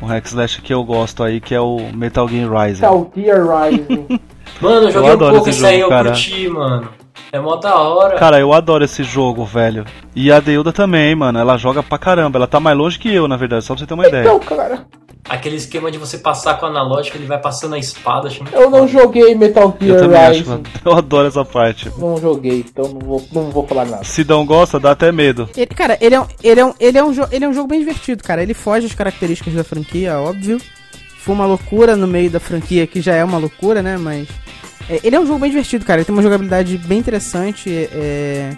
O hack slash que eu gosto aí, que é o Metal Gear Rising. Metal Gear Rising. *laughs* Mano, eu joguei Eu um pouco isso aí, eu cara. curti, mano. É mó da hora. Cara, eu adoro esse jogo, velho. E a Deuda também, mano. Ela joga pra caramba. Ela tá mais longe que eu, na verdade, só pra você ter uma ideia. então, cara, Aquele esquema de você passar com o analógico, ele vai passando a espada. Acho muito eu não foda. joguei Metal Eu Gear também acho, Rising. mano. *laughs* Eu adoro essa parte. Não joguei, então não vou, não vou falar nada. Se não gosta, dá até medo. Ele, cara, ele é, um, ele, é um, ele, é um ele é um jogo bem divertido, cara. Ele foge das características da franquia, óbvio. Foi uma loucura no meio da franquia, que já é uma loucura, né? Mas. É, ele é um jogo bem divertido, cara. Ele tem uma jogabilidade bem interessante. É,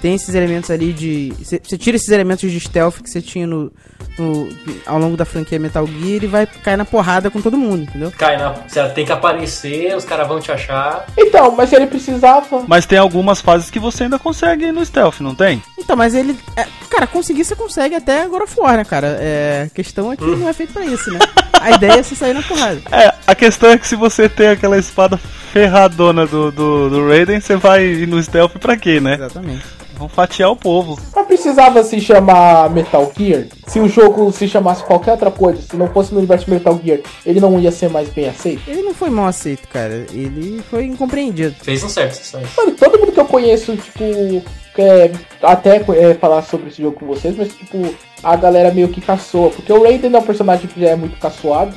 tem esses elementos ali de. Você tira esses elementos de stealth que você tinha no, no- ao longo da franquia Metal Gear e vai cair na porrada com todo mundo, entendeu? Cai na. Você tem que aparecer, os caras vão te achar. Então, mas se ele precisava. Mas tem algumas fases que você ainda consegue ir no stealth, não tem? Então, mas ele. é, cara, conseguir você consegue até of War, né, cara? É, a questão é que não é feito pra isso, né? A ideia é você sair na porrada. *laughs* É, a questão é que se você tem aquela espada ferradona do, do, do Raiden, você vai ir no stealth pra quê, né? Exatamente. Vão fatiar o povo. Mas precisava se chamar Metal Gear? Se o jogo se chamasse qualquer outra coisa, se não fosse no universo Metal Gear, ele não ia ser mais bem aceito? Ele não foi mal aceito, cara. Ele foi incompreendido. Fez um certo sucesso. Mano, todo mundo que eu conheço, tipo, quer até é, falar sobre esse jogo com vocês, mas tipo, a galera meio que caçoa. Porque o Raiden é um personagem que já é muito caçoado.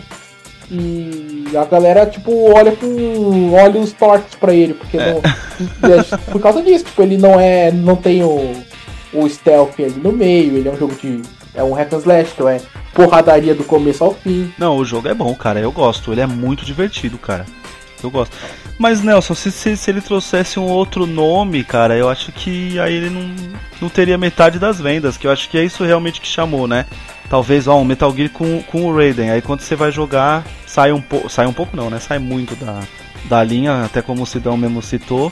E a galera, tipo, olha com olhos tortos pra ele, porque não, é, por causa disso, tipo, ele não é. não tem o, o stealth ali no meio, ele é um jogo de. É um hack and slash, então é porradaria do começo ao fim. Não, o jogo é bom, cara. Eu gosto. Ele é muito divertido, cara. Eu gosto. Mas, Nelson, se, se, se ele trouxesse um outro nome, cara, eu acho que aí ele não, não teria metade das vendas. Que eu acho que é isso realmente que chamou, né? Talvez, ó, um Metal Gear com, com o Raiden. Aí quando você vai jogar, sai um pouco. Sai um pouco não, né? Sai muito da, da linha, até como o Sidão mesmo citou.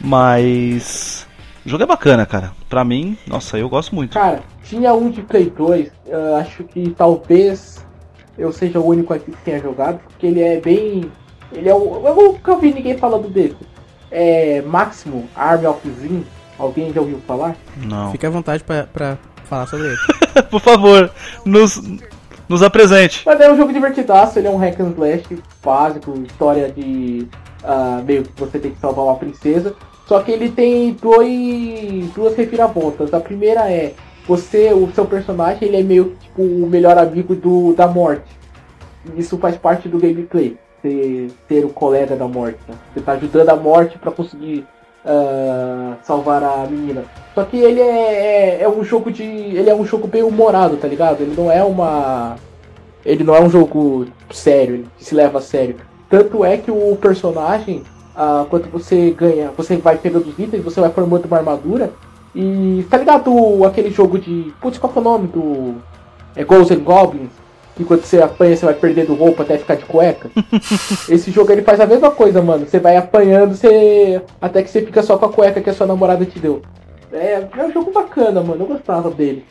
Mas. O jogo é bacana, cara. Pra mim, nossa, eu gosto muito. Cara, tinha um de Play 2, eu acho que talvez eu seja o único aqui que tenha jogado, porque ele é bem. Ele é o. Eu nunca ouvi ninguém falando dele. É Máximo Army of Zin. Alguém já ouviu falar? Não. Fique à vontade pra, pra falar sobre ele. *laughs* Por favor, nos, nos apresente. Mas é um jogo divertidaço, ele é um hack and slash básico, história de ah, meio que você tem que salvar uma princesa. Só que ele tem dois, duas reviravoltas. A primeira é você, o seu personagem, ele é meio que tipo, o melhor amigo do, da morte. Isso faz parte do gameplay. Você ser o colega da morte. né? Você tá ajudando a morte pra conseguir ah, salvar a menina. Só que ele é, é, é um jogo de. Ele é um jogo bem humorado, tá ligado? Ele não é uma. Ele não é um jogo sério, ele se leva a sério. Tanto é que o personagem, ah, quando você ganha, você vai pegando os itens, você vai formando uma armadura. E tá ligado aquele jogo de. Putz, qual que é o nome do. É Ghosts and Goblins? Que quando você apanha, você vai perdendo roupa até ficar de cueca. *laughs* Esse jogo ele faz a mesma coisa, mano. Você vai apanhando, você. Até que você fica só com a cueca que a sua namorada te deu. É, é um jogo bacana, mano. Eu gostava dele.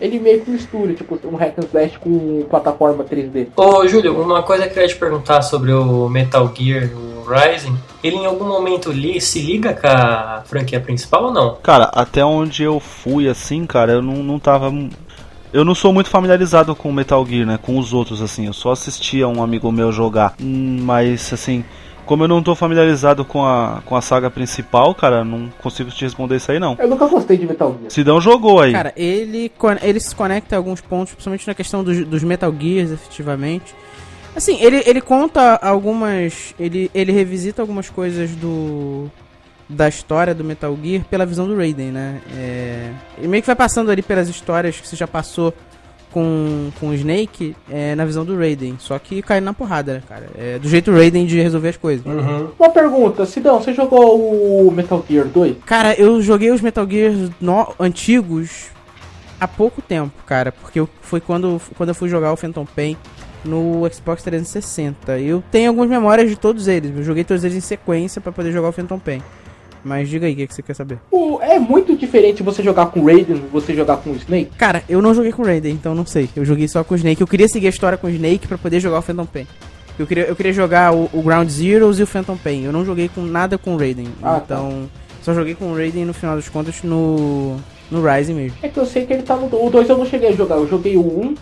Ele meio que mistura, tipo, um hack and slash com plataforma 3D. Ô, Júlio, uma coisa que eu queria te perguntar sobre o Metal Gear, o Rising. Ele em algum momento li, se liga com a franquia principal ou não? Cara, até onde eu fui assim, cara, eu não, não tava. Eu não sou muito familiarizado com Metal Gear, né? Com os outros, assim. Eu só assistia um amigo meu jogar. Hum, Mas, assim, como eu não tô familiarizado com a, com a saga principal, cara, não consigo te responder isso aí, não. Eu nunca gostei de Metal Gear. Sidão jogou aí. Cara, ele, ele se conecta a alguns pontos, principalmente na questão dos, dos Metal Gears, efetivamente. Assim, ele, ele conta algumas. Ele, ele revisita algumas coisas do. Da história do Metal Gear pela visão do Raiden, né? É, ele meio que vai passando ali pelas histórias que você já passou com, com o Snake é, na visão do Raiden. Só que caindo na porrada, né, cara? É, do jeito Raiden de resolver as coisas. Uhum. Uma pergunta, Sidão, você jogou o Metal Gear 2? Cara, eu joguei os Metal Gear no- antigos há pouco tempo, cara, porque eu- foi quando, quando eu fui jogar o Phantom Pain no Xbox 360. Eu tenho algumas memórias de todos eles, eu joguei todos eles em sequência pra poder jogar o Phantom Pain. Mas diga aí, o que, que você quer saber? O- é muito diferente você jogar com o Raiden você jogar com o Snake? Cara, eu não joguei com o Raiden, então não sei. Eu joguei só com o Snake. Eu queria seguir a história com o Snake pra poder jogar o Phantom Pain. Eu queria, eu queria jogar o, o Ground Zeroes e o Phantom Pain. Eu não joguei com nada com o Raiden. Ah, tá. então, só joguei com o Raiden no final das contas no, no Rising mesmo. É que eu sei que ele tá no. O 2 eu não cheguei a jogar. Eu joguei o 1,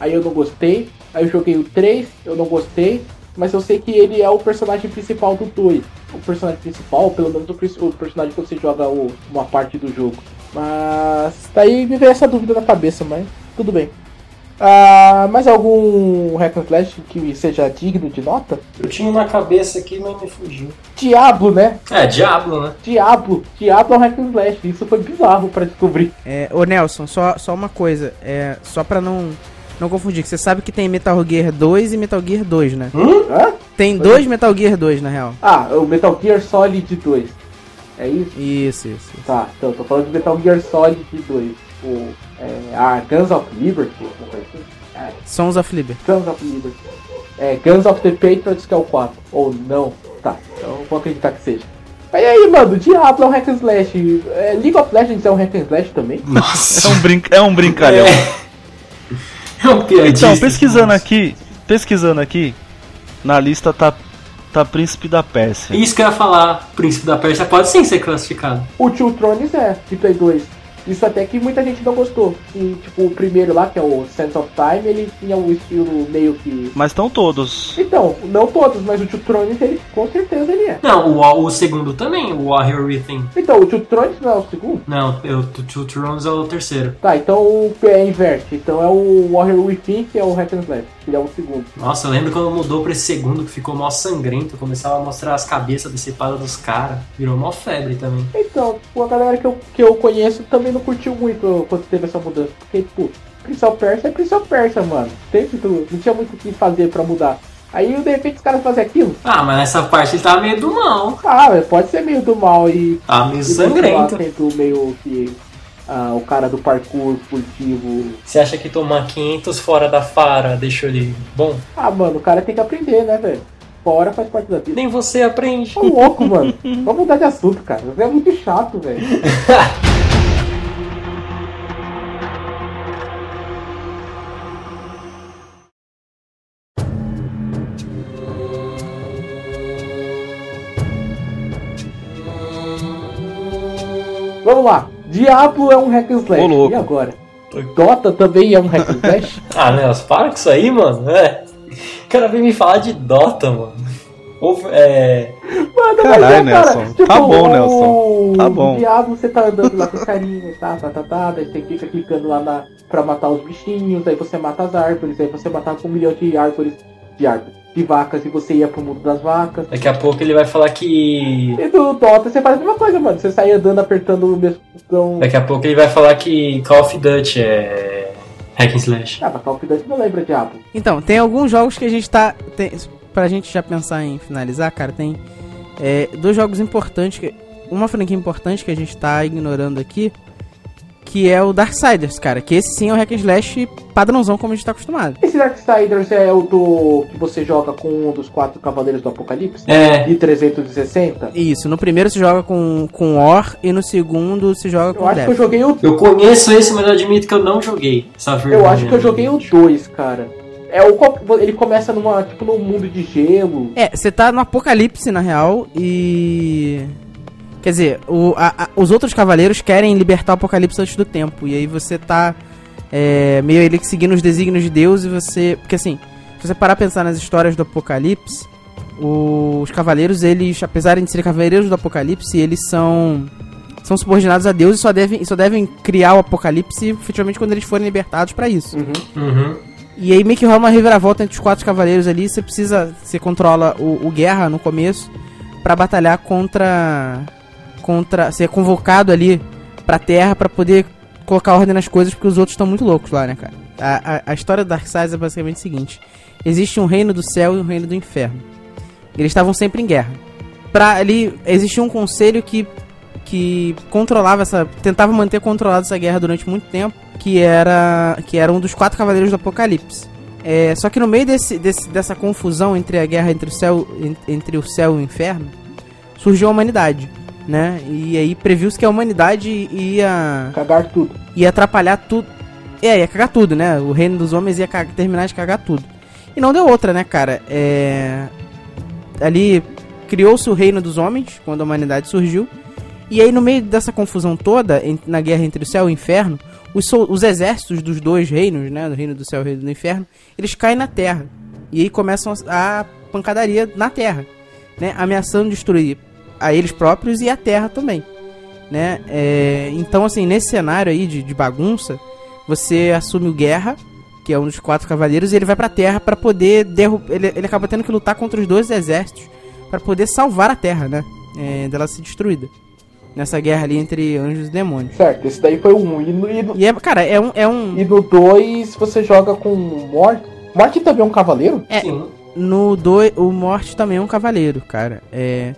aí eu não gostei. Aí eu joguei o 3, eu não gostei. Mas eu sei que ele é o personagem principal do 2. O personagem principal, pelo menos o, o personagem que você joga o- uma parte do jogo. Mas daí me veio essa dúvida na cabeça, mas tudo bem. Ah, mais algum hack and slash que seja digno de nota? Eu tinha na cabeça aqui, mas me fugiu. Diablo, né? É, Diablo, né? Diablo. Diablo é um hack and slash. Isso foi bizarro pra descobrir. É, ô Nelson, só, só uma coisa, é, só pra não, não confundir, que você sabe que tem Metal Gear 2 e Metal Gear 2, né? Hã? Tem dois Metal Gear 2, na real. Ah, o Metal Gear Solid 2. É isso? Isso, isso. isso. Tá, então, tô falando de Metal Gear Solid 2. O, é, a Guns of Liberty, uma coisa assim. É, Sons of Liberty. Guns of Liberty. É, Guns of the Patriots, que é o 4. Ou não. Tá, então vou acreditar que seja. Mas e aí, mano, Diablo é um hack and slash. É, League of Legends é um hack and slash também? Nossa. É um, brin é um brincalhão. É *laughs* um piadista. Então, pesquisando aqui, pesquisando aqui, na lista tá, tá Príncipe da Pérsia. Isso que eu ia falar, Príncipe da Pérsia pode sim ser classificado. O Two Thrones é, de Play 2. Isso até que muita gente não gostou. E, tipo, o primeiro lá, que é o Sense of Time, ele tinha um estilo meio que. Mas estão todos. Então, não todos, mas o Two Thrones, ele, com certeza ele é. Não, o, o segundo também, o Warrior Within. Então, o Two Thrones não é o segundo? Não, o Two Thrones é o terceiro. Tá, então o é inverte. Então é o Warrior Within, que é o Hack and Slash. Ele é o segundo. Nossa, eu lembro quando mudou pra esse segundo que ficou mó sangrento, começava a mostrar as cabeças decepadas dos caras. Virou mó febre também. Então, tipo, a galera que eu, que eu conheço também não curtiu muito quando teve essa mudança. Porque, tipo, Prince of Persia é Prince of Persia, mano. Tem não tinha muito o que fazer pra mudar. Aí, de repente, os caras fazem aquilo. Ah, mas nessa parte ele tava meio do mal. Ah, pode ser meio do mal e... Tava meio e sangrento. meio que... ah, o cara do parkour furtivo. Você acha que tomar 500 fora da Fara deixou ele bom? Ah, mano, o cara tem que aprender, né, velho? Fora faz parte da vida. Nem você aprende. Ô louco, mano. Vamos mudar de assunto, cara. É muito chato, velho. *laughs* Vamos lá. Diablo é um hack and slash. Ô. E agora? Dota também é um hack and slash? *laughs* Ah, Nelson, para com isso aí, mano. É. O cara veio me falar de Dota, mano. Ou, é. Mano, Caralho, mas é, cara, Nelson. Tá bom, o- Nelson. Tá bom. O diabo, você tá andando lá com os carinhas, tá, tá, tá, tá, daí você fica clicando lá na, pra matar os bichinhos, aí você mata as árvores, aí você matava um milhão de árvores, de árvores, de vacas, e você ia pro mundo das vacas. Daqui a pouco ele vai falar que. E do Dota você faz a mesma coisa, mano, você sai andando apertando o mesmo botão. Daqui a pouco ele vai falar que Call of Duty é. Hack and Slash. Ah, mas Call of Duty não lembra diabo. Então, tem alguns jogos que a gente tá. Tem, pra gente já pensar em finalizar, cara, tem é, dois jogos importantes. Que, uma franquia importante que a gente tá ignorando aqui. Que é o Darksiders, cara. Que esse sim é o hack and slash padrãozão como a gente tá acostumado. Esse Darksiders é o do que você joga com um dos quatro cavaleiros do Apocalipse? É. De 360? Isso, no primeiro se joga com, com Or e no segundo se joga Eu com acho que eu Death. joguei o Eu conheço esse, mas eu admito que eu não joguei. Essa Eu acho que eu joguei o 2, cara. É o qual- ele começa numa tipo num mundo de gelo. É, você tá no apocalipse, na real, e. Quer dizer, o- a- a- os outros cavaleiros querem libertar o apocalipse antes do tempo. E aí você tá é, meio ele que seguindo os desígnios de Deus e você. Porque assim, se você parar a pensar nas histórias do apocalipse, os cavaleiros, eles, apesar de serem cavaleiros do apocalipse, eles são. São subordinados a Deus e só devem, só devem criar o apocalipse efetivamente quando eles forem libertados pra isso. Uhum. E aí meio que rola uma reviravolta entre os quatro cavaleiros ali. Você precisa. Você controla o, o Guerra no começo pra batalhar contra. Contra. Ser convocado ali pra terra pra poder colocar ordem nas coisas, porque os outros estão muito loucos lá, né, cara? A, a, a história do Darkseid é basicamente o seguinte: existe um reino do céu e um reino do inferno. Eles estavam sempre em guerra. Pra ali. Existia um conselho que. Que controlava essa. Tentava manter controlada essa guerra durante muito tempo que era que era um dos quatro cavaleiros do Apocalipse. É, só que no meio desse, desse- dessa confusão entre a guerra entre o céu en- entre o céu e o inferno surgiu a humanidade, né? E aí previu-se que a humanidade ia Cagar tudo. ia atrapalhar tudo. É, ia cagar tudo, né? O reino dos homens ia cagar- terminar de cagar tudo. E não deu outra, né, cara? É... Ali criou-se o reino dos homens quando a humanidade surgiu. E aí, no meio dessa confusão toda, na guerra entre o céu e o inferno, os, os exércitos dos dois reinos, né? Do reino do céu e o reino do inferno, eles caem na terra. E aí começam a, a pancadaria na terra, né? Ameaçando destruir a eles próprios e a terra também né? É, então, assim, nesse cenário aí de, de bagunça, você assume o Guerra, que é um dos quatro cavaleiros, e ele vai pra Terra pra poder derrubar. Ele, ele acaba tendo que lutar contra os dois exércitos pra poder salvar a Terra, né? É, dela ser destruída. Nessa guerra ali entre anjos e demônios. Certo, esse daí foi 1. E no, e no, E é, cara, é um. É um e no 2 você joga com Morte. Morte também é um cavaleiro? É, Sim. no 2, o Morte também é um cavaleiro, cara. É.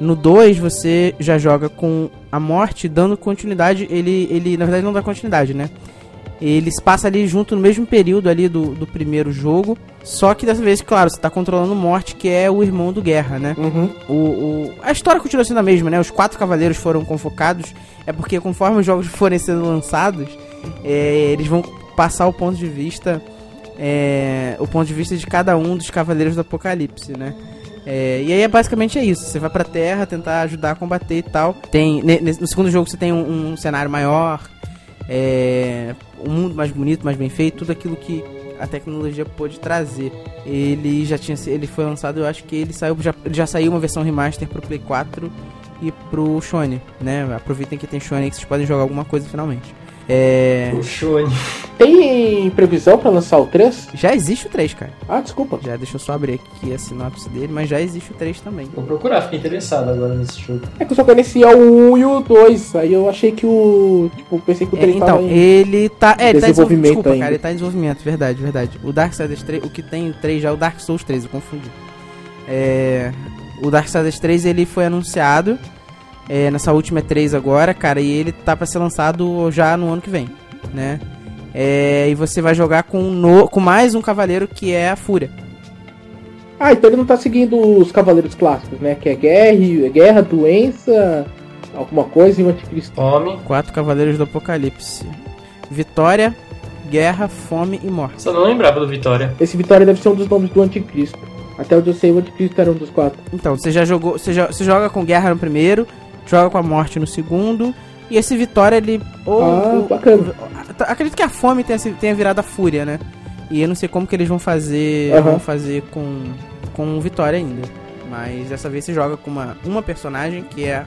No 2 você já joga com a morte dando continuidade. Ele, ele na verdade não dá continuidade, né? Eles passam ali junto no mesmo período ali do, do primeiro jogo. Só que dessa vez, claro, você tá controlando Morte, que é o irmão do Guerra, né? Uhum. O, o- a história continua sendo a mesma, né? Os quatro cavaleiros foram convocados. É porque conforme os jogos *laughs* forem sendo lançados, é, eles vão passar o ponto de vista. é, o ponto de vista de cada um dos cavaleiros do Apocalipse, né? É, e aí é basicamente é isso. Você vai pra Terra tentar ajudar a combater e tal. Tem no segundo jogo você tem um, um cenário maior, é, um mundo mais bonito, mais bem feito, tudo aquilo que a tecnologia pôde trazer. Ele já tinha, ele foi lançado, eu acho que ele saiu, já, já saiu uma versão remaster pro Play 4 e pro Shone, né? Aproveitem que tem Shone que vocês podem jogar alguma coisa finalmente. É, O Shone. Tem previsão pra lançar o 3? já existe o 3, cara. Ah, desculpa. Já deixa eu só abrir aqui a sinopse dele, mas já existe o 3 também. Vou procurar, fiquei interessado agora nesse jogo. É que eu só conhecia o 1 e o 2. Aí eu achei que o. Tipo, pensei que o É, 3 então, tava em... ele tá. É, ele tá em desenvolvimento. Desenvolvimento Desculpa, ainda. cara, ele tá em desenvolvimento, verdade, verdade. O Darksiders 3, o que tem o 3 já é o Dark Souls 3, eu confundi. É, o Darksiders 3 ele foi anunciado é, nessa última E3 agora, cara, e ele tá pra ser lançado já no ano que vem, né? É, e você vai jogar com, no, com mais um cavaleiro que é a Fúria. Ah, então ele não tá seguindo os cavaleiros clássicos, né? Que é guerra, guerra doença, alguma coisa e o anticristo. Fome. Quatro cavaleiros do Apocalipse: Vitória, Guerra, Fome e Morte. Só não lembrava do Vitória. Esse Vitória deve ser um dos nomes do anticristo. Até onde eu sei, o anticristo era um dos quatro. Então, você já jogou. Você, jo- você joga com guerra no primeiro, joga com a morte no segundo. E esse Vitória, ele. Ou, Ah, ou- bacana. a- acredito que a fome tenha, tenha virado a fúria, né? E eu não sei como que eles vão fazer. Aham. Vão fazer com. Com o Vitória ainda. Mas dessa vez você joga com uma, uma personagem que é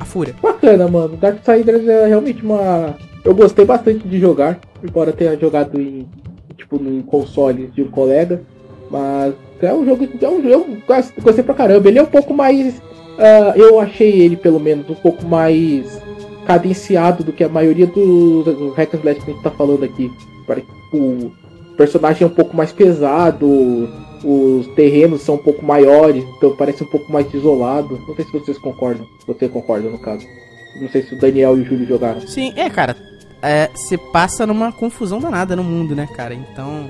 a Fúria. Bacana, mano. Darksiders é realmente uma. Eu gostei bastante de jogar, embora tenha jogado em. Tipo, em consoles de um colega. Mas é um jogo. É um jogo. eu Gostei pra caramba. Ele é um pouco mais. Ah, eu achei ele, pelo menos, um pouco mais cadenciado do que a maioria dos do hack and slash que a gente tá falando aqui. Que O personagem é um pouco mais pesado, os terrenos são um pouco maiores, então parece um pouco mais isolado. Não sei se vocês concordam. Você concorda, no caso. Não sei se o Daniel e o Júlio jogaram. Sim, é, cara. É, você passa numa confusão danada no mundo, né, cara? Então.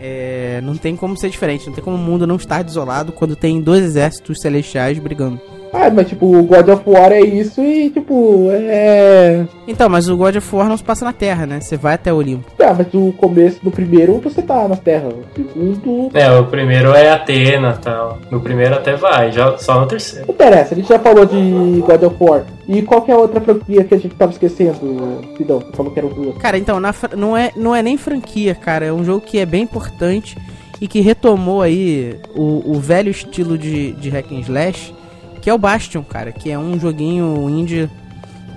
é, não tem como ser diferente. Não tem como o mundo não estar desolado quando tem dois exércitos celestiais brigando. Ah, mas tipo, o God of War é isso e tipo, é. Então, mas o God of War não se passa na Terra, né? Você vai até o Olimpo. Ah, mas o começo do primeiro você tá na Terra. O segundo. É, o primeiro é Atena e tal. No primeiro até vai, já, só no terceiro. Não interessa, a gente já falou de God of War. E qual que é a outra franquia que a gente tava esquecendo, Sidão? Você falou que eram duas. Cara, então, na não, é, não é nem franquia, cara. É um jogo que é bem importante e que retomou aí o, o velho estilo de, de hack and slash, que é o Bastion, cara. Que é um joguinho indie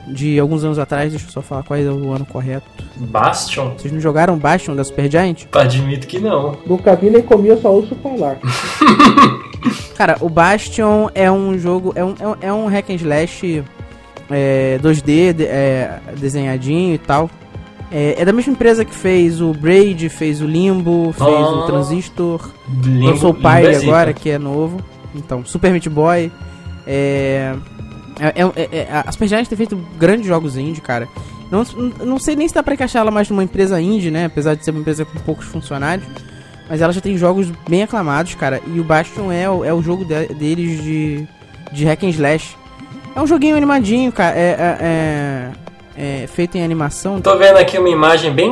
de alguns anos atrás. Deixa eu só falar qual é o ano correto. Bastion? Vocês não jogaram Bastion da Supergiant? Admito que não. Nunca vi nem comi, eu só ouço falar. *laughs* Cara, o Bastion é um jogo, é um, é um, é hack and slash é, 2D, de- é, desenhadinho e tal. É, é da mesma empresa que fez o Braid, fez o Limbo, fez o Ah. Transistor, Limbo, lançou o zica. agora, que é novo. Então, Super Meat Boy. É, é, é- é- a Supergiant tem feito grandes jogos indie, cara. Não, não sei nem se dá pra encaixar ela mais numa empresa indie, né? Apesar de ser uma empresa com poucos funcionários. Mas ela já tem jogos bem aclamados, cara. E o Bastion é, o- é o jogo de- deles de, de hack and slash. É um joguinho animadinho, cara. É, é- é- é feito em animação. Tô vendo aqui uma imagem bem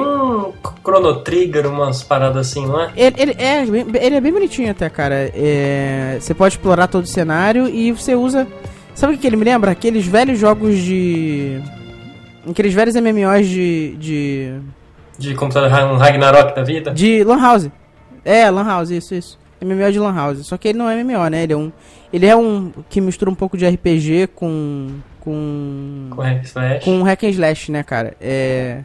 Chrono Trigger, umas paradas assim, não é? Ele, ele é, bem- ele é bem bonitinho até, cara. É, você pode explorar todo o cenário e você usa. Sabe o que ele me lembra? Aqueles velhos jogos de. Aqueles velhos MMOs de. de. De computador um Ragnarok da vida. de Lan House. É, Lan House, isso, isso. MMO de Lan House. Só que ele não é MMO, né? Ele é um. Ele é um que mistura um pouco de RPG com. com. Com hack slash. com hack and slash, né, cara? É,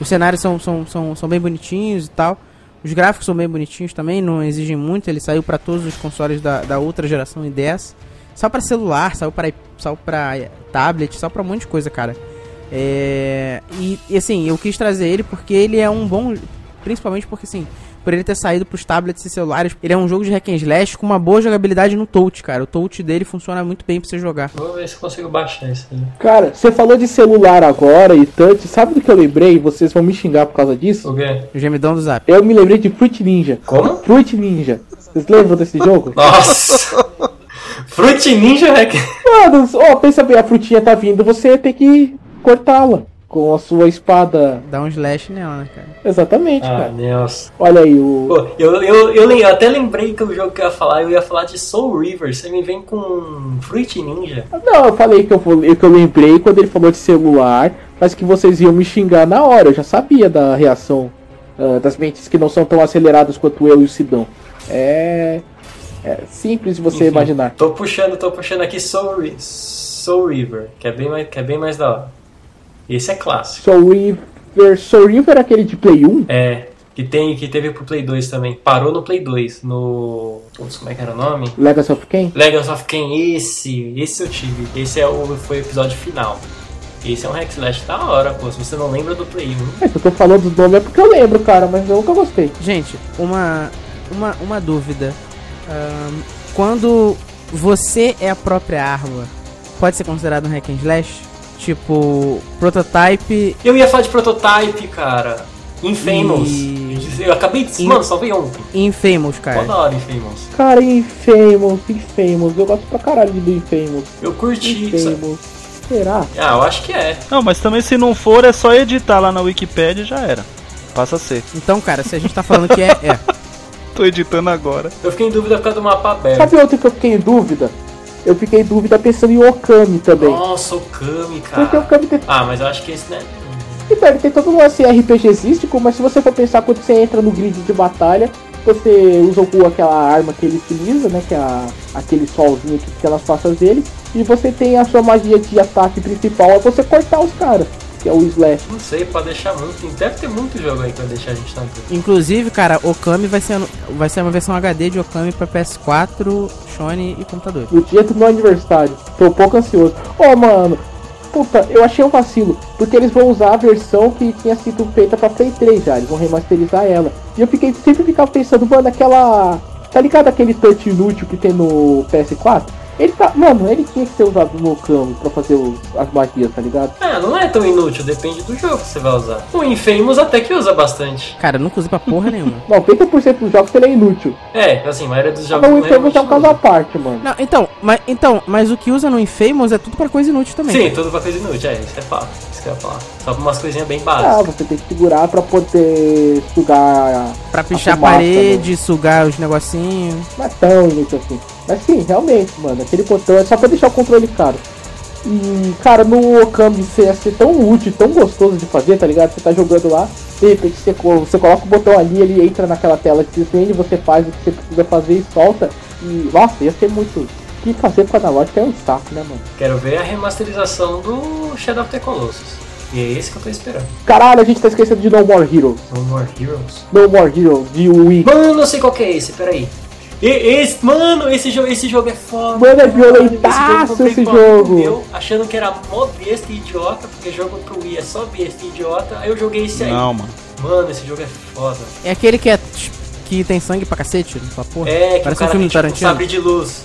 os cenários são, são, são, são bem bonitinhos e tal. Os gráficos são bem bonitinhos também, não exigem muito. Ele saiu para todos os consoles da, da outra geração em 10. Saiu para celular, saiu para saiu pra tablet, saiu para um monte de coisa, cara. É, e, e, assim, eu quis trazer ele porque ele é um bom. Principalmente porque assim, por ele ter saído pros tablets e celulares. Ele é um jogo de hack and slash com uma boa jogabilidade no touch, cara. O touch dele funciona muito bem pra você jogar. Vou ver se eu consigo baixar isso aí. Cara, você falou de celular agora e touch. Sabe do que eu lembrei? Vocês vão me xingar por causa disso? O quê? O gemidão do zap. Eu me lembrei de Fruit Ninja. Como? Fruit Ninja. Vocês lembram desse jogo? *laughs* Nossa! Fruit Ninja Hack. Mano, ó, pensa bem, a frutinha tá vindo, você tem que cortá-la com a sua espada. Dá um slash nela, né, cara? Exatamente, Ah, cara. Deus. Olha aí, o. Pô, eu, eu, eu, lem- eu até lembrei que o jogo que eu ia falar, eu ia falar de Soul River. Você me vem com Fruit Ninja. Não, eu falei que eu, que eu lembrei quando ele falou de celular, mas que vocês iam me xingar na hora. Eu já sabia da reação ah, das mentes que não são tão aceleradas quanto eu e o Sidão. É. É simples de você Enfim, imaginar. Tô puxando, tô puxando aqui Soul, Soul River, que é, bem mais, que é bem mais da hora. Esse é clássico. Soul River. Soul River é aquele de Play 1? É, que tem, que teve pro Play 2 também. Parou no Play 2, no. Putz, como é que era o nome? Legacy of Kain? Legends of Kain, esse, esse eu tive. Esse é o, foi o episódio final. Esse é um hack slash da hora, pô. Se você não lembra do Play 1. É, se eu tô falando do nome é porque eu lembro, cara, mas eu nunca gostei. Gente, uma, uma, uma dúvida. Ahn, quando você é a própria arma, pode ser considerado um hack and slash? Tipo, prototype Eu ia falar de Prototype, cara. Infamous. E- Eu acabei de. In- Mano, salvei ontem. Infamous, cara. Toda hora Infamous. Cara, Infamous, Infamous. Eu gosto pra caralho do Infamous. Eu curti. sabe? Infamous. Será? Ah, eu acho que é. Não, mas também se não for, é só editar lá na Wikipedia e já era. Passa a ser. Então, cara, se a gente tá falando que é, é. *laughs* Tô editando agora. Eu fiquei em dúvida por causa do mapa aberto. Sabe outro que eu fiquei em dúvida? Eu fiquei em dúvida pensando em Okami também. Nossa, o Kami, Porque o cara. Okami tem, Ah, mas eu acho que esse, né? então, ele tem todo um lance RPGístico, mas se você for pensar quando você entra no grid de batalha, você usa o- aquela arma que ele utiliza, né? Que é a- aquele solzinho que fica nas costas dele. E você tem a sua magia de ataque principal, é você cortar os caras, que é o Slash. Não sei, pode deixar muito. Deve ter muito jogo aí que vai deixar a gente tanto. Inclusive, cara, Okami vai ser, vai ser uma versão HD de Okami pra PS4, Sony e computador. No dia do meu aniversário. Tô um pouco ansioso. Ô, mano. Puta, eu achei um vacilo. Porque eles vão usar a versão que tinha sido feita pra Play 3 já. Eles vão remasterizar ela. E eu fiquei, sempre ficava pensando, mano, aquela. Tá ligado aquele touch inútil que tem no PS4? Ele tá. Mano, ele tinha que ser usado no Okami pra fazer os- as magias, tá ligado? Ah, não é tão inútil, depende do jogo que você vai usar. O Infamous até que usa bastante. Cara, eu nunca usei pra porra nenhuma. *laughs* 90% dos jogos ele é inútil. É, assim, a maioria dos jogos Mas o não Infamous é um caso à parte, mano. Não, então, mas, então, mas o que usa no Infamous é tudo pra coisa inútil também. Sim, tudo pra coisa inútil, é, isso é fato. Isso que eu ia falar. Só pra umas coisinhas bem Ah, básicas. você tem que segurar pra poder sugar Pra pichar a fumaça, parede, sugar os negocinhos. Não é tão inútil assim. Mas sim, realmente, mano, aquele botão é só pra deixar o controle caro. E, cara, no Okami você ia ser tão útil, tão gostoso de fazer, tá ligado? Você tá jogando lá, de repente você, você coloca o botão ali, ele entra naquela tela de desenho, você faz o que você precisa fazer e solta. E, nossa, ia ser muito. O que fazer com a analógica é um saco, né, mano? Quero ver a remasterização do Shadow of the Colossus. E é esse que eu tô esperando. Caralho, a gente tá esquecendo de No More Heroes. No More Heroes. No More Heroes, de Wii. Mano, eu sei qual que é esse, peraí. E, esse, mano, esse jogo, esse jogo é foda. Mano, é Esse jogo violentaço esse com um amigo jogo. Meu, achando que era mó besta e idiota, porque jogo pro Wii é só besta e idiota. Aí eu joguei esse aí. Não, mano. Mano, esse jogo é foda. É aquele que é que tem sangue pra cacete? Essa porra. É, que Parece o um cara filme tem do tipo, um Tarantino. sabre de luz.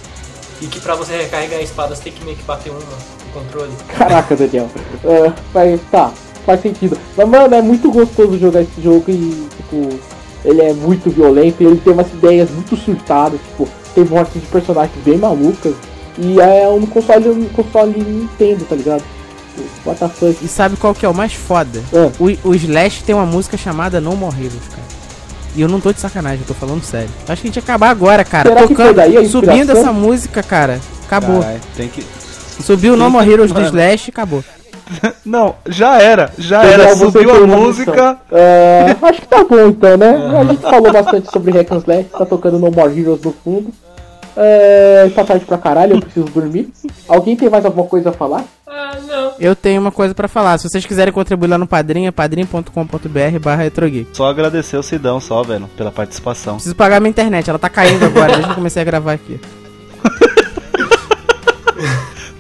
E que pra você recarregar a espada você tem que meio que bater uma no controle. Caraca, Daniel. É, mas tá, faz sentido. Mas, mano, é muito gostoso jogar esse jogo e, tipo, ele é muito violento e ele tem umas ideias muito surtadas, tipo, tem mortes de personagens bem malucas. E é um console, um console Nintendo, tá ligado? What the fuck? E sabe qual que é o mais foda? Ah, O, o Slash tem uma música chamada No More Heroes, cara. E eu não tô de sacanagem, eu tô falando sério. Acho que a gente ia acabar agora, cara. Será que foi daí a subindo essa música, cara. Acabou. Caralho, tem que. Subiu o No More Heroes do. *laughs* Slash e acabou. *laughs* Não, já era. Já era. Subiu a música. É, acho que tá bom então, né? A gente falou bastante sobre Hack and Slash, tá tocando No More Heroes no fundo. É, tá tarde pra caralho, eu preciso dormir. Alguém tem mais alguma coisa a falar? Ah, não. Eu tenho uma coisa pra falar. Se vocês quiserem contribuir lá no Padrinho, é padrinho.com.br barra retrogeek. Só agradecer o Sidão, só, velho, pela participação. Preciso pagar minha internet, ela tá caindo agora, *laughs* desde que eu comecei a gravar aqui.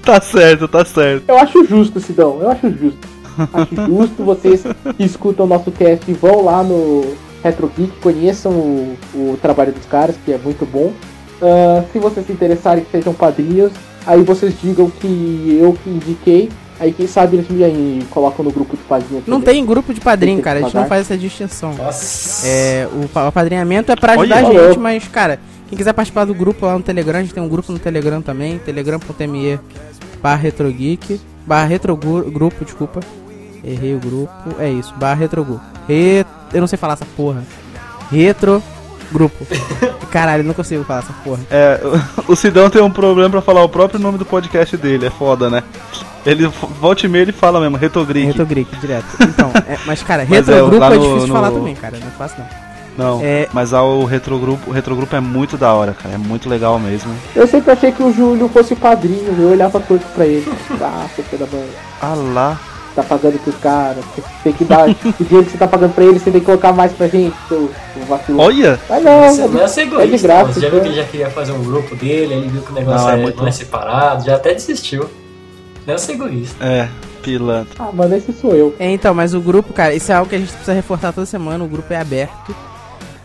Tá certo, tá certo. Eu acho justo, Sidão, eu acho justo. *laughs* Acho justo vocês que escutam o nosso cast e vão lá no Retro Geek, conheçam o, o trabalho dos caras, que é muito bom. Uh, se vocês se interessarem que sejam padrinhos, aí vocês digam que eu que indiquei. Aí quem sabe eles me colocam no grupo de padrinhos. Não também. tem grupo de padrinho, cara. A gente não faz essa distinção. Nossa. É, o pa- o apadrinhamento é pra ajudar Olha. a gente, mas, cara, quem quiser participar do grupo lá no Telegram, a gente tem um grupo no Telegram também, telegram.me barra retrogeek, barra retrogrupo, desculpa. Errei o grupo, é isso, barra retrogrupo. Re... Eu não sei falar essa porra. Retro grupo. *laughs* Caralho, não consigo falar essa porra. É, o Sidão tem um problema pra falar o próprio nome do podcast dele, é foda, né? Ele volta e meia ele fala mesmo, Retogrick. Retrogreek, direto. *laughs* Então, é, mas cara, é, retrogrupo é, no- difícil de no- falar também, cara. Não é fácil não. Não, É- mas ah, o Retrogrupo, o Retrogrupo é muito da hora, cara, é muito legal mesmo. Eu sempre achei que o Júlio fosse o padrinho, eu olhava torto pra ele. Ah, filho da mãe. Ah lá. Tá pagando pros caras, você tem que dar. o dinheiro que você tá pagando pra ele, você tem que colocar mais pra gente, seu, vacilo. Olha! Mas não, Você não é ser é de egoísta, graça. Você já viu que ele já queria fazer um grupo dele, ele viu que o negócio Não, é é, muito- não é separado, já até desistiu. Não é ser egoísta. É, pilantra. Ah, mano, esse sou eu. É, então, mas o grupo, cara, isso é algo que a gente precisa reforçar toda semana, o grupo é aberto.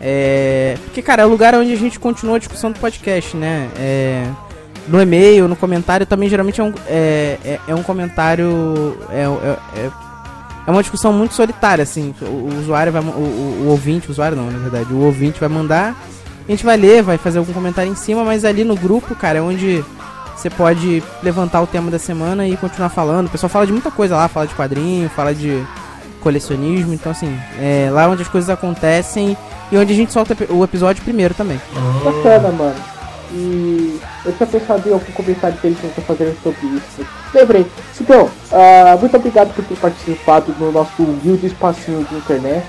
É. Porque, cara, é o lugar onde a gente continua a discussão do podcast, né? É. No e-mail, no comentário, também geralmente é um, é, é, é um comentário. É, é, é, é uma discussão muito solitária, assim. O, o usuário vai. O, o, o ouvinte, o usuário não, na verdade. O ouvinte vai mandar, a gente vai ler, vai fazer algum comentário em cima, mas ali no grupo, cara, é onde você pode levantar o tema da semana e continuar falando. O pessoal fala de muita coisa lá, fala de quadrinho, fala de colecionismo, então assim, é lá onde as coisas acontecem e onde a gente solta o episódio primeiro também. Bacana, mano. E eu tinha pensado em algum comentário que eles estão fazendo sobre isso. Lembrei. Então, ah, muito obrigado por ter participado no nosso humilde espacinho de internet.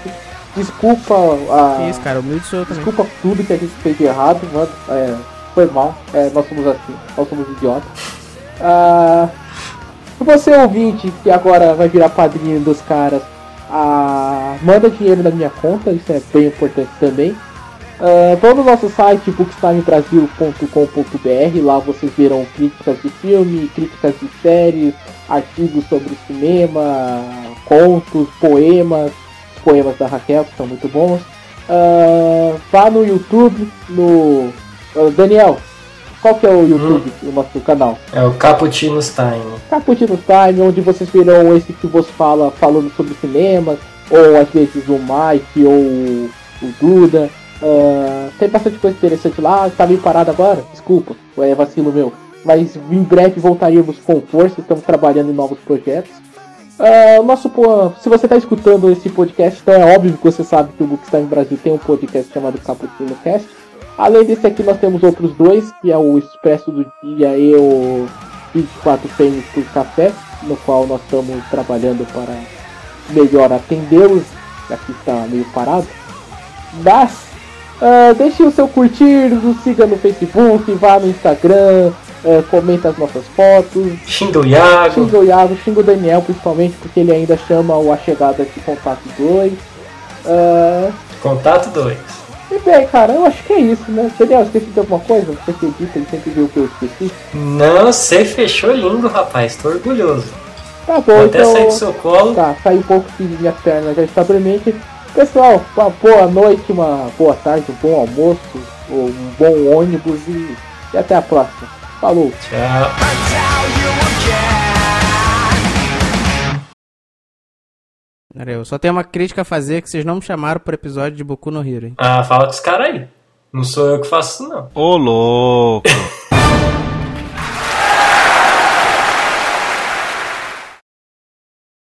Desculpa a. Que isso, cara, humilde sou eu também. Desculpa tudo que a gente fez de errado, mano. É, foi mal. É, nós somos assim. Nós somos idiotas. Ah, você ouvinte que agora vai virar padrinho dos caras, ah, manda dinheiro na minha conta, isso é bem importante também. Ah, vão no nosso site bookstimebrasil.com.br, lá vocês verão críticas de filme, críticas de séries, artigos sobre cinema, contos, poemas, poemas da Raquel que são muito bons. Ah, vá no YouTube, no ah, Daniel, qual que é o YouTube do nosso canal? É o Cappuccino Time. Caputino Time, onde vocês verão esse que você fala falando sobre cinema, ou às vezes o Mike ou o Duda. Ah, tem bastante coisa interessante lá, tá meio parado agora, desculpa, é vacilo meu. Mas em breve voltaremos com força, estamos trabalhando em novos projetos. O nosso, se você está escutando esse podcast, então é óbvio que você sabe que o Bookstime Brasil tem um podcast chamado Caputino Cast. Além desse aqui, nós temos outros dois, que é o Expresso do Dia e o 24 Prêmios por Café, no qual nós estamos trabalhando para melhor atendê-los, já que está meio parado. Mas, ah, deixe o seu curtir, nos siga no Facebook, vá no Instagram, ah, comenta as nossas fotos, Xinga o Iago. xinga o Iago, xinga o Daniel, principalmente porque ele ainda chama o A Chegada de Contato 2. Ah, Contato 2. E bem, cara, eu acho que é isso, né? Daniel, esqueci de alguma coisa? Você acredita, ele sempre viu o que eu esqueci. Não, você fechou lindo, rapaz. Tô orgulhoso. Tá bom, Vou até então. sair do seu colo. Tá, sai um pouco que minha perna já está dormente. Pessoal, uma boa noite, uma boa tarde, um bom almoço, um bom ônibus e, e até a próxima. Falou! Tchau. Eu só tenho uma crítica a fazer que vocês não me chamaram pro episódio de Boku no Hero, hein? Ah, fala com os caras aí. Não sou eu que faço isso, não. Ô louco! *laughs*